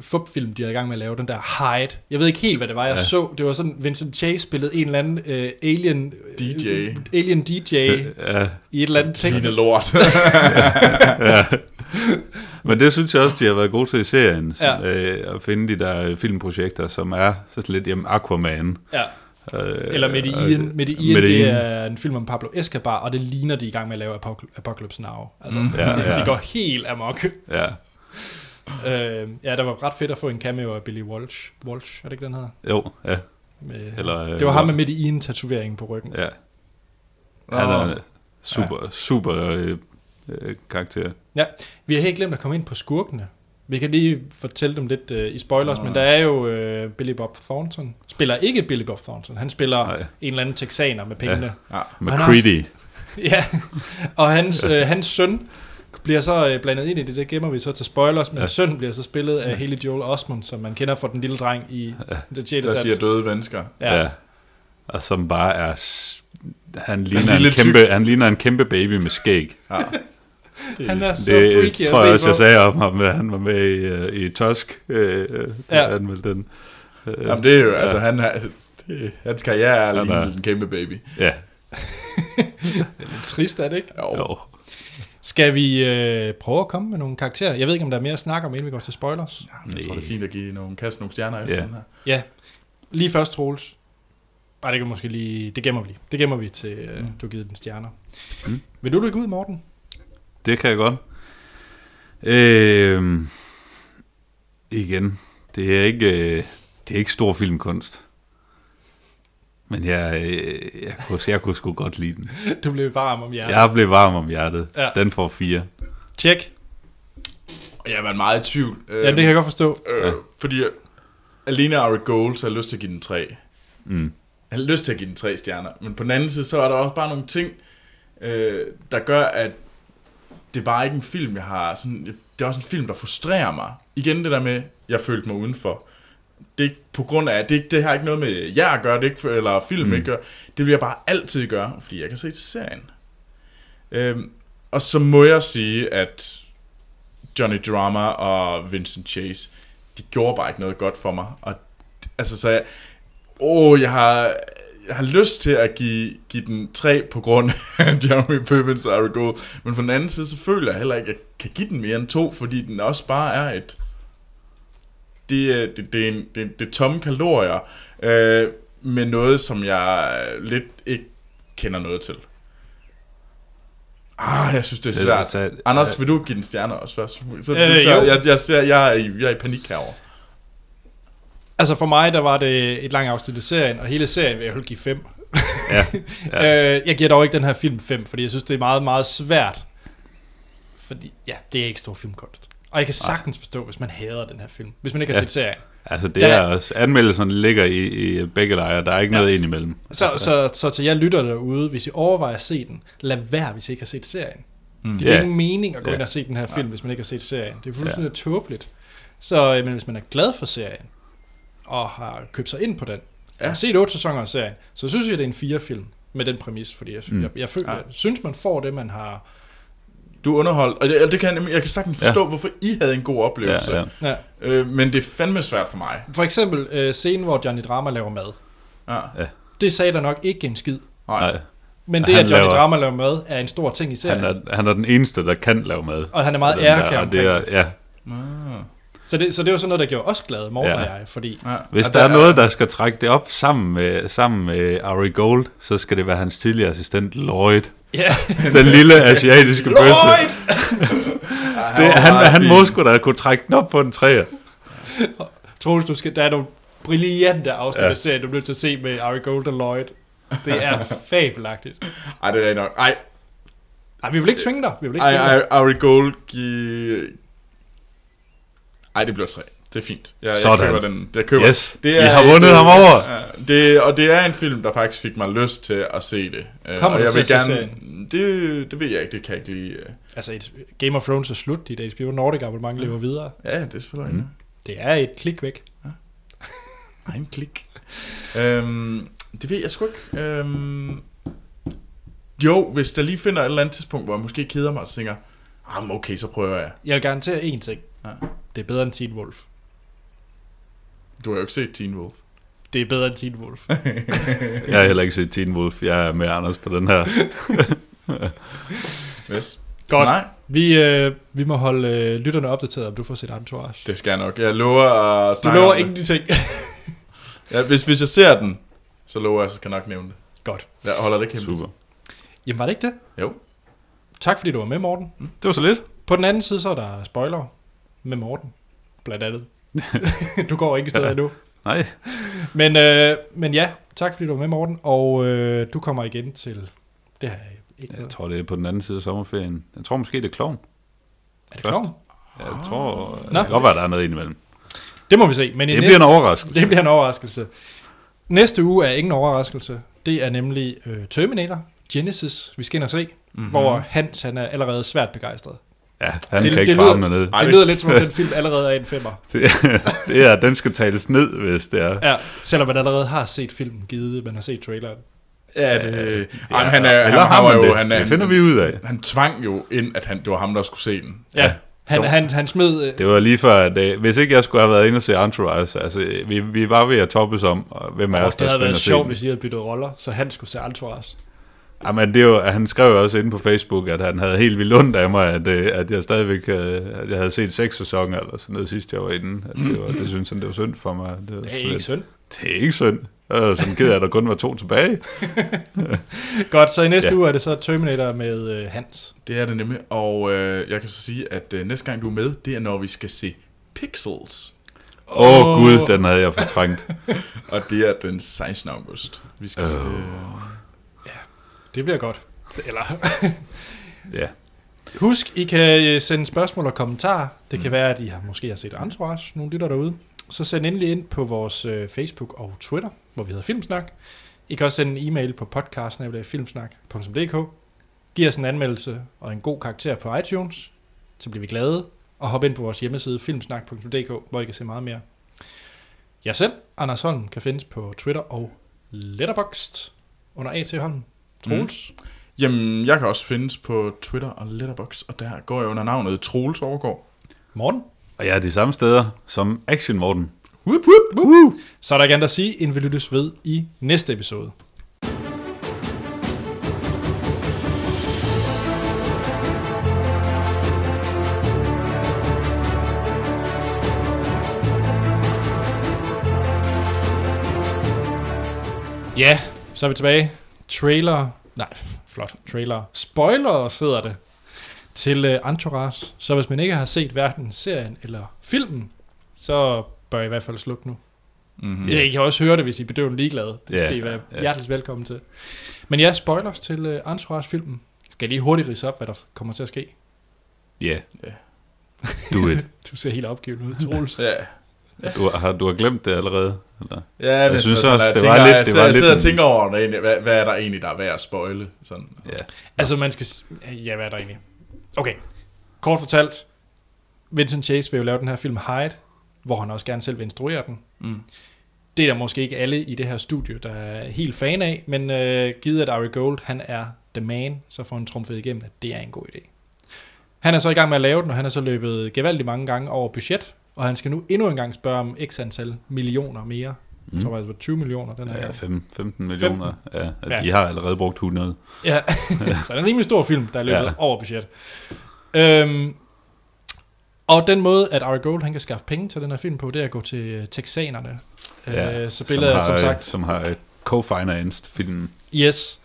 fupfilm, de havde i gang med at lave, den der Hide. Jeg ved ikke helt, hvad det var, jeg ja. Ja. så. Det var sådan, Vincent Chase spillede en eller anden øh, alien... DJ. Øh, alien DJ Ja, i et eller andet ting. Fine lort. men det synes jeg også, de har været gode til i serien. Ja. Ja. Øh, at finde de der filmprojekter, som er så lidt jamen, Aquaman. Ja. Øh, Eller Medellin. altså, Medellin, Medellin. det er en film om Pablo Escobar, og det ligner, de er i gang med at lave Apoc- Apocalypse Now. Altså, mm, ja, det, ja. det går helt amok. Ja, Øh, ja, der var ret fedt at få en cameo af Billy Walsh. Walsh, er det ikke den hedder? jo, ja, Med, Eller, øh, det var ham med Medellin-tatoveringen på ryggen. ja. Han er super, super øh, øh, karakter. Ja, vi har helt glemt at komme ind på skurkene. Vi kan lige fortælle dem lidt uh, i spoilers, men der er jo uh, Billy Bob Thornton. Spiller ikke Billy Bob Thornton, han spiller Nej. en eller anden texaner med pengene. Ja. McCready. Ja, og hans, øh, hans søn bliver så øh, blandet ind i det, det gemmer vi så til spoilers, men ja. Ja. sønnen bliver så spillet af Haley Joel Osment, som man kender fra den lille dreng i The Jada Der siger døde mennesker. Ja. Ja. Og som bare er... Han ligner, en kæmpe, han ligner en kæmpe baby med skæg. Ja. Han er så Det freaky tror jeg også, jeg sagde om ham, at han var med i, øh, i Tusk. Øh, øh, Ja. ja. anmeldte den. Øh, Jamen, det er jo, ja. altså, han er, det, hans karriere er Han lige en kæmpe baby. Ja, Trist er det ikke? Jo. jo. Skal vi øh, prøve at komme med nogle karakterer? Jeg ved ikke, om der er mere at snakke om, inden vi går til spoilers. Jeg tror, det er fint at give nogle, kaste nogle stjerner efter Ja. den her. Ja, lige først, Troels. Ej, det kan måske lige... Det gemmer vi lige. Det gemmer vi til, øh, du har givet den stjerner. Mm. Vil du lægge ud, Morten? Det kan jeg godt. Øh, igen, det er ikke, øh, det er ikke stor filmkunst. Men jeg, øh, jeg, kunne, jeg kunne sgu godt lide den. Du blev varm om hjertet. Jeg blev varm om hjertet. Ja. Den får fire. Tjek. Og jeg har været meget i tvivl. Ja, det kan jeg godt forstå. Øh, Ja. Fordi alene Ari Gold, så har jeg lyst til at give den tre. Mm. Jeg har lyst til at give den tre stjerner. Men på den anden side, så er der også bare nogle ting, øh, der gør, at det er bare ikke en film, jeg har sådan... Det er også en film, der frustrerer mig. Igen det der med, jeg følte mig udenfor. Det er ikke på grund af, det, er ikke, det har ikke noget med jer at gøre, det ikke, eller film mm. ikke gør. Det vil jeg bare altid gøre, fordi jeg kan se i serien. Øhm, og så må jeg sige, at Johnny Drama og Vincent Chase, de gjorde bare ikke noget godt for mig. Og, altså, så jeg, åh, jeg har, jeg har lyst til at give, give den 3 på grund af Jeremy Pippins og Ari Gold, men på den anden side, så føler jeg heller ikke, at jeg kan give den mere end 2, fordi den også bare er et... Det, er- det, det, er, en, det, det er tomme kalorier, øh, med noget, som jeg lidt ikke kender noget til. Ah, jeg synes, det er Det- svært. så- Anders, vil du give den stjerner også først? Så, Øh, så jeg, jeg, ser, jeg, er i, jeg er i panik herovre. Altså for mig, der var det et langt afsnit af serien, og hele serien vil jeg give 5. Ja, Ja. Øh, jeg giver dog ikke den her film 5, fordi jeg synes, det er meget, meget svært. Fordi, ja, det er ikke stor filmkunst. Og jeg kan sagtens forstå, hvis man hader den her film. Hvis man ikke har Ja. set serien. altså det Der- er også... Anmeldelserne ligger i, i begge lejre. Der er ikke Ja. ja. noget ind imellem. Så, så, så til jer lytter derude, hvis I overvejer at se den, lad være, hvis I ikke har set serien. Mm. Det giver Ja. ingen mening at gå Ja. ind og se den her film, hvis man ikke har set serien. Det er fuldstændig ja. tåbeligt. Så øh, men hvis man er glad for serien, og har købt sig ind på den, ja. og har set otte sæsoner af serien, så synes jeg, det er en fire film med den præmis, fordi jeg, mm. Jeg, jeg, føler, Ja. jeg synes, man får det, man har... Du er underholdt, og det, det kan, jeg- jeg kan sagtens forstå, ja. hvorfor I havde en god oplevelse. Ja, ja. Ja. Øh, men det er fandme svært for mig. For eksempel øh, scenen, hvor Johnny Drama laver mad. Ja. Det sagde der nok ikke en skid. Nej. Nej, Men det, Han at Johnny laver- Drama laver mad, er en stor ting i serien. han er, han er den eneste, der kan lave mad. og han er meget det er, ja. Ah. Så det, så det var sådan noget, der gjorde os glade, Morten Ja. og jeg, fordi... Ja. Hvis Og der er noget, der skal trække det op sammen med, sammen med Ari Gold, så skal det være hans tidligere assistent Lloyd. Ja, Den lille asiatiske bøsse. Lloyd! Det, han, han må sgu da kunne trække den op på en træer. Troels, du skal, der er nogle brillante afsnit Ja. af serien, du er nødt til at se med Ari Gold og Lloyd. Det er fabelagtigt. Ej, det er nok. Ej, Nej, vi vil ikke tvinge dig. Vi vil ikke ej, tvinge ej, dig. Ari Gold give... Ej, det bliver tre. Det er fint. Jeg, jeg Sådan. køber den. Jeg køber. Yes, det I har vundet ham over. Ja, det, og det er en film, der faktisk fik mig lyst til at se det. Øh, Kommer og du jeg til vil at se gerne, det, det ved jeg ikke, det kan jeg ikke lige... øh. Altså, et, Game of Thrones er slut. Dit HBO Nordic abonnement lever videre. Ja, det er selvfølgelig mm. Det er et klik væk. Ej, en klik. øhm, det ved jeg sgu ikke. Øhm, jo, hvis der lige finder et eller andet tidspunkt, hvor jeg måske keder mig og tænker, ah, okay, så prøver jeg. Jeg vil garantere én ting. Ja. Det er bedre end Teen Wolf. Du har jo ikke set Teen Wolf. Det er bedre end Teen Wolf. Jeg har heller ikke set Teen Wolf. Jeg er med Anders på den her. Yes. Godt. Nej, Vi, øh, vi må holde øh, lytterne opdateret, om du får set Entourage. det skal jeg nok. Jeg lover at Du lover om det. ingenting. Ja, hvis, hvis jeg ser den, så lover jeg, så skal jeg nok nævne det. Godt. Jeg holder det ikke hemmeligt. Super. Jamen var det ikke det? Jo. Tak fordi du var med, Morten. Det var så lidt. På den anden side, så er der spoiler med Morten, blandt andet. du går ikke steder endnu. Nej, Men, øh, men ja, tak fordi du var med, Morten. Og øh, du kommer igen til... Det jeg ikke jeg tror, det er på den anden side af sommerferien. Jeg tror måske, det er kloven. Er det kloven? Jeg tror, det Nå. kan godt være, der er noget indimellem. Det må vi se. Men i Det næste, bliver en overraskelse. det bliver en overraskelse. Næste uge er ingen overraskelse. Det er nemlig øh, Terminator, Genesis, vi skal ind og se. Mm-hmm. Hvor Hans han er allerede svært begejstret. Ja, han Det- kan ikke det farme lyder- dernede. Ej, Det det- lyder lidt som om den film allerede er en femmer. Det, det er, den skal tales ned, hvis det er. Ja, selvom man allerede har set filmen, givet man har set traileren. Ja, det... Ja, Ja, han, er, han, eller han, har var man jo... det? Han, det han, finder vi ud af. Han tvang jo ind, at han, det var ham, der skulle se den. Ja, han, han, han smed... Øh, Det var lige før, at øh, hvis ikke jeg skulle have været inde og se Entourage, altså vi, vi var ved at toppes om, hvem af os, det der havde skulle ind været sjovt, hvis I havde byttet roller, så han skulle se Entourage. Jamen, det er jo, han skrev jo også inde på Facebook, at han havde helt vildt ondt af mig, at, øh, at jeg stadigvæk øh, at jeg havde set seks sæsoner eller sådan noget sidst jeg var inde. At det, var, det synes han, det var synd for mig. Det, var Det er sådan ikke synd. Det er ikke synd. Jeg er sådan ked af, at der kun var to tilbage. Godt, så i næste Ja. uge er det så Terminator med øh, Hans. Det er det nemlig. Og øh, jeg kan så sige, at øh, næste gang du er med, det er, når vi skal se Pixels. Åh oh, gud, den havde jeg fortrængt. Og det er den 16. august. Vi skal Åh. se... Det bliver godt. Eller... Ja. Husk, I kan øh, sende spørgsmål og kommentarer. Det kan være, at I har, måske har set Entourage, nogle lytter derude. Så send endelig ind på vores øh, Facebook og Twitter, hvor vi hedder Filmsnak. I kan også sende en e-mail på podcast.filmsnak.dk. Giv os en anmeldelse og en god karakter på iTunes, så bliver vi glade. Og hop ind på vores hjemmeside filmsnak.dk, hvor I kan se meget mere. Jeg selv, Anders Holm, kan findes på Twitter og Letterboxd under A.T. Holm. Troels. Mm. Jamen, jeg kan også findes på Twitter og Letterboxd, og der går jeg under navnet Troels Overgaard. Morten. Og jeg er de samme steder som Action Morten. Whoop, whoop, whoop. Så er der ikke andet at sige, end vi lyttes ved i næste episode. Ja, så er vi tilbage. Trailer, nej, flot, trailer. Spoiler hedder det til uh, Entourage. Så hvis man ikke har set hverken serien eller filmen, så bør I i hvert fald slukke nu. Mm-hmm. Ja. I kan også høre det, hvis I er bedøvende ligeglade. Det skal I være ja. hjertelig velkommen til. Men ja, spoilers til uh, Entourage-filmen. Skal jeg lige hurtigt rise op, hvad der kommer til at ske? Ja. Ja. Do it. Du ser helt opgiven ud, Troels. Ja. Du har, du har glemt det allerede? Eller? Ja, Jeg men synes sådan, også, jeg det tænker, var lidt- jeg det sidder- var jeg lidt sidder og en- tænker over, det hvad, hvad er der egentlig, der er værd at spoile? Sådan. Ja. altså, man skal... Ja, hvad er der egentlig? Okay, kort fortalt. Vincent Chase vil jo lave den her film Hyde, hvor han også gerne selv vil instruere den. Mm. Det er der måske ikke alle i det her studie, der er helt fan af, men øh, givet at Ari Gold, han er the man, så får han trumfet igennem, at det er en god idé. Han er så i gang med at lave den, og han er så løbet gevaldigt mange gange over budget, og han skal nu endnu en gang spørge om x antal millioner mere. Mm. Jeg tror faktisk, det var 20 millioner, den her. Ja, fem, 15 millioner. Ja, at Ja. De har allerede brugt 100. Ja, så det er en rimelig stor film, der er løbet ja. Ja. over budget. Øhm, og den måde, at Ari Gold han kan skaffe penge til den her film på, det er at gå til øh, texanerne. Ja, øh, så billedet er har, som øh, sagt, Som har øh, co-financed filmen. yes.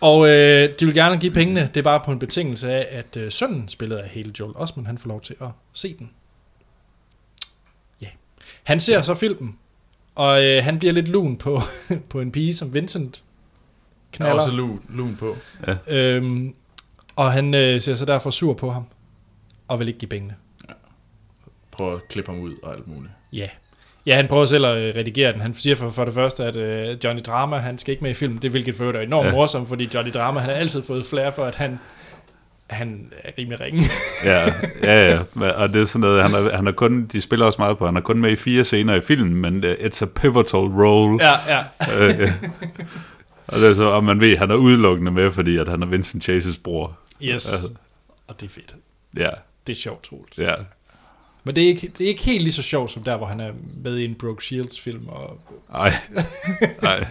Og øh, de vil gerne give pengene, det er bare på en betingelse af, at øh, sønnen, spillet af hele Joel Osment, han får lov til at se den. Ja. Han ser så filmen, og øh, han bliver lidt lun på, på en pige, som Vincent Jeg er knaller. også lun, lun på. Øhm, og han øh, ser så derfor sur på ham, og vil ikke give pengene. Prøv at klippe ham ud og alt muligt. Ja. Ja, han prøver selv at øh, redigere den. Han siger for, for det første, at øh, Johnny Drama, han skal ikke med i filmen. Det er hvilket for øvrigt er enormt ja. Ja. morsomt, fordi Johnny Drama, han har altid fået flere for, at han, han er rimelig ringe. Ja, ja, ja. Men- Og det er sådan noget, han er, han er kun, de spiller også meget på, han er kun med i fire scener i filmen, men uh, it's a pivotal role. ja, ja. Øh, ja. og det er så, og man ved, han er udelukkende med, fordi at han er Vincent Chases bror. Yes. Altså. Og det er fedt. Ja, Det er sjovt, Troels. ja. Men det er, ikke, det er ikke helt lige så sjovt, som der, hvor han er med i en Brooke Shields film, og, Ej, ej.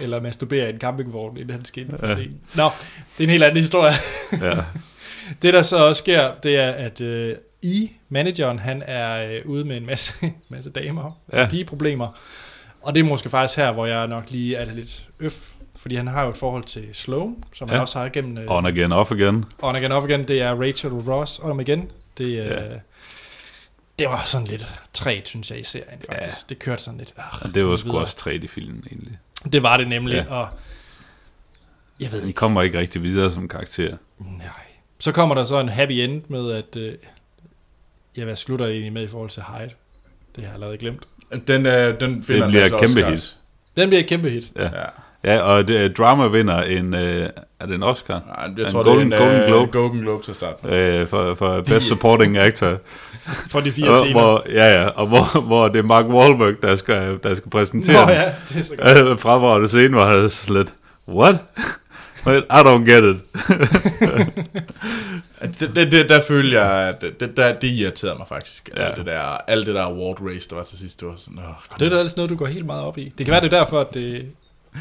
Eller masturberer i en campingvogn, inden han skal ind på scenen. Nå, det er en helt anden historie. Ja. Det der så også sker, det er, at øh, I, manageren, han er øh, ude med en masse, masse damer, ja. Pigeproblemer, Og det er måske faktisk her, hvor jeg nok lige er lidt øf, fordi han har jo et forhold til Sloan, som ja. han også har igennem øh, On again, off again. On Again Off Again. Det er Rachel Ross On Again. Det, øh, Ja. det var sådan lidt træt, synes jeg, i serien faktisk. Ja. Det kørte sådan lidt. Øh, Og det var sgu også træt i filmen, egentlig. Det var det nemlig, Ja. og jeg ved Den ikke. kommer ikke rigtig videre som karakter. Nej. Så kommer der så en happy end med, at... Øh, ja, hvad slutter det egentlig med i forhold til Hyde? Det har jeg allerede glemt. Den, øh, den finder bliver en masse et kæmpe hit. Den bliver et kæmpe hit. Ja. Ja. Ja, og det, drama vinder en, øh, er det en Oscar? Nej, jeg En tror, Golden- det er en Golden øh, Globe. Golden Globe til start. Øh, for, for Best Supporting Actor. For de fire og, scener. hvor, ja, ja, og hvor, hvor det er Mark Wahlberg, der skal, der skal præsentere Nå ja, det er så godt. Øh, Fremragende scene, hvor han er sådan lidt, what? I don't get it. Det, det, det, der følte jeg, at det, det, der, det irriterede mig faktisk. Ja. Alt, det der, alt det der award race, der var til sidst, det var sådan, det er da ellers noget, du går helt meget op i. Det kan være, det er derfor, at det...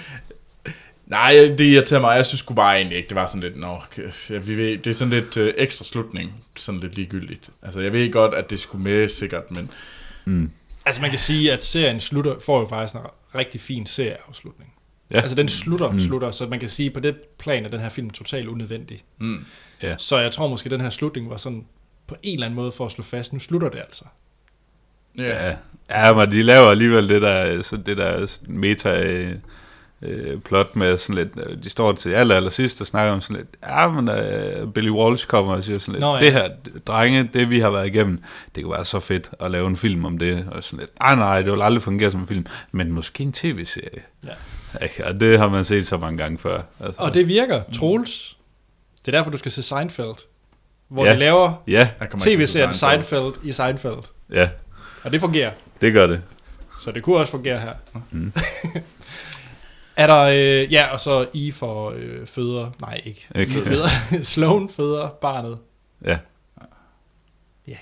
Nej, det irriterede mig. Jeg synes sgu bare egentlig ikke, det var sådan lidt, nå, vi ved, det er sådan lidt øh, ekstra slutning, sådan lidt ligegyldigt. Altså, jeg ved godt, at det skulle med sikkert, men Altså man kan sige, at serien slutter, får jo faktisk en rigtig fin serieafslutning. Ja. Altså den slutter, mm. slutter, så man kan sige, på det plan er den her film totalt unødvendig. mm, Ja. Så jeg tror måske, at den her slutning var sådan på en eller anden måde for at slå fast, nu slutter det altså. ja. Ja, ja men de laver alligevel det der, så det der meta øh, øh, plot med sådan lidt, øh, de står til aller, aller sidst og snakker om sådan lidt, ja, men øh, Billy Walsh kommer og siger sådan lidt, Nå, ja. det her, drenge, det vi har været igennem, det kunne være så fedt at lave en film om det, og sådan lidt, nej, nej, det vil aldrig fungere som en film, men måske en tv-serie. Ja. Ikke? Og det har man set så mange gange før. Altså, Og det virker, Troels. Det er derfor, du skal se Seinfeld. Hvor Ja. de laver Ja, tv-serien. Seinfeld i Seinfeld. ja, Og det fungerer. det gør det. Så det kunne også fungere her. Mm. er der, øh, ja, og så I for øh, føder, nej ikke, Ikke, I føder, Sloan føder barnet. Ja. Ja.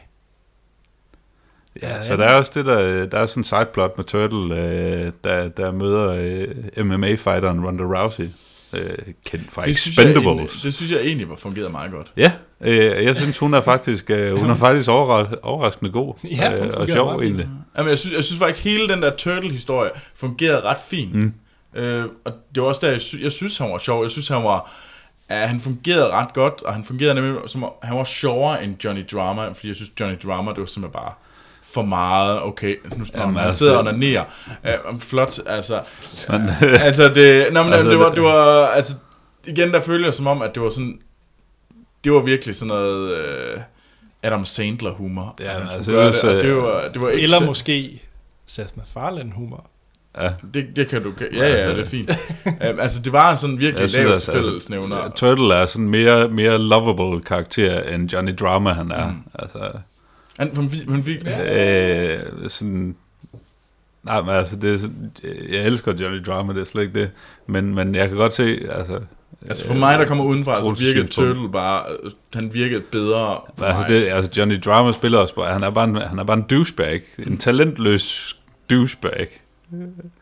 Ja, Ja, så ja. der er også det der, der er sådan en sideplot med Turtle, øh, der, der møder øh, MMA-fighteren Ronda Rousey, øh, kendt fra Det synes, jeg egentlig, Expendables. det synes jeg egentlig var fungeret meget godt. Ja, øh, jeg synes, hun er faktisk, øh, hun er faktisk overras- overraskende god Ja, øh, og sjov egentlig. Jamen, jeg synes, jeg synes faktisk, hele den der Turtle-historie fungerede ret fint. Mm. Øh, og det var også der, jeg, sy- jeg synes, han var sjov. Jeg synes, han var... Ja, han fungerede ret godt, og han fungerede nemlig som... Han var sjovere end Johnny Drama, fordi jeg synes, Johnny Drama, det var simpelthen bare for meget, okay, nu skal Jamen, han altså, sidder og det- onanerer. Uh, flot, altså. altså, det, nå, men, Altså, det var, det- var, altså, igen, der følte jeg som om, at det var sådan, det var virkelig sådan noget øh, Adam Sandler humor. Ja, han altså, det det, var det var, det var ikke Eller så- måske Seth MacFarlane humor. Ja. Det, det kan du... Ja, ja, Altså- det er fint. um, altså, det var sådan virkelig synes, lavt altså, fællesnævner. altså, Turtle er sådan mere, mere lovable karakter, end Johnny Drama han er. Mm. Altså, Han, han, han fik... Øh, sådan... Nej, men altså, det er, sådan- jeg elsker Johnny Drama, det er slet ikke det. Men, men jeg kan godt se, altså... Altså for mig, der kommer udenfra, så virkede. Turtle bare... Han virkede bedre Altså, det, altså Johnny Drama spiller også bare, han er bare en, han er bare en douchebag, en talentløs douchebag,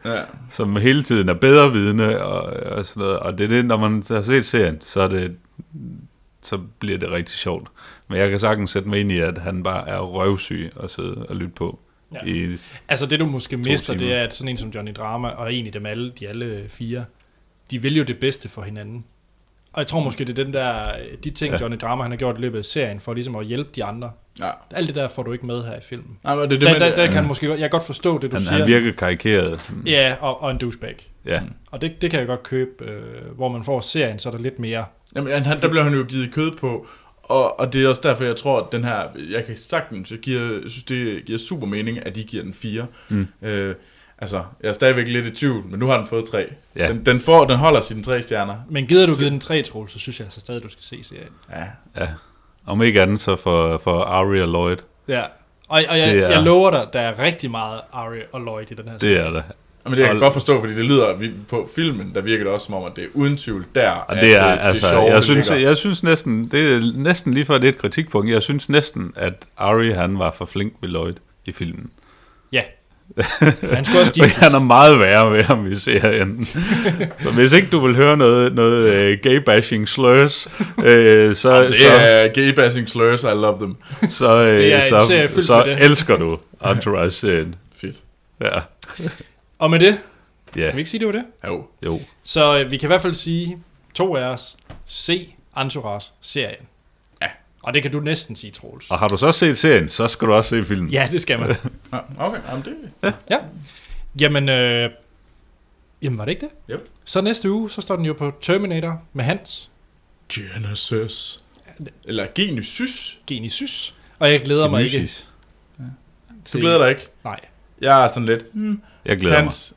Ja. som hele tiden er bedre vidne og, og sådan noget. Og det er det, når man har set serien, så er det, så bliver det rigtig sjovt. Men jeg kan sagtens sætte mig ind i, at han bare er røvsyg at sidde og lytte på. Ja. I, Altså det du måske mister, timer. det er, at sådan en som Johnny Drama, og egentlig dem alle, de alle fire, de vil jo det bedste for hinanden. Og jeg tror måske, det er den der, de ting, ja. Johnny Drama han har gjort i løbet af serien, for ligesom at hjælpe de andre. ja. Alt det der får du ikke med her i filmen. Nej, men det er det Der, der, der kan måske godt, jeg kan godt forstå det, du han, siger. han virker karikeret. Ja, og, og en douchebag. Ja. Og det, det kan jeg godt købe, øh, hvor man får serien, så er der lidt mere. Jamen, han, der blev han jo givet kød på, og, og det er også derfor, jeg tror, at den her, jeg kan sagtens, jeg, giver, jeg synes, det giver super mening, at de giver den fire. Mm. Øh, altså, jeg er stadigvæk lidt i tvivl, men nu har den fået tre. Ja. Den, den, får, den holder sine tre stjerner. Men gider du give den tre, Troels, så synes jeg altså stadig, du skal se serien. Ja. ja. Om ikke andet, så for, for Ari og Lloyd. Ja. Og, og jeg, Det er- jeg lover dig, der er rigtig meget Ari og Lloyd i den her Det er det. Men det jeg kan Og- godt forstå, fordi det lyder, vi, på filmen, der virker det også som om, at det er uden tvivl der, Og at det er, altså, sjove, jeg, det synes, ligger. jeg synes næsten, det er næsten lige for det er et kritikpunkt, jeg synes næsten, at Ari han var for flink ved Lloyd i filmen. Han skulle også Og giftes. han er meget værre ved ham i serien. så hvis ikke du vil høre noget, noget uh, gay-bashing slurs, uh, så, så, Det er gay-bashing slurs, I love them. så, uh, Det er så, så det. elsker du Entourage-serien. Fedt. Ja. Og med det, Ja, kan vi ikke sige, det var det? Jo. jo. Så øh, vi kan i hvert fald sige, to af os, se Entourage-serien. Ja. Og det kan du næsten sige, Troels. Og har du så set serien, så skal du også se filmen. Ja, det skal man. Ja, okay, jamen det... ja. Jamen, øh, jamen, var det ikke det? Jo. Så næste uge, så står den jo på Terminator med Hans Genesis. Eller Genesis. Genesis. Og jeg glæder mig ikke Genesis. Du glæder dig ikke? Nej. Jeg er sådan lidt... Hmm, Jeg glæder mig. Hans,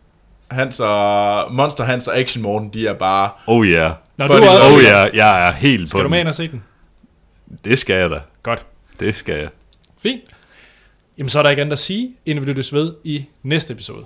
Hans og Monster Hans og Action Morten, de er bare... Oh ja. Yeah. Fordi- du også, Oh ja, yeah. jeg er helt Skal på du med ind og se den? Det skal jeg da. Godt. Det skal jeg. Fint. Jamen, så er der ikke andet at sige, inden vi lyttes ved i næste episode.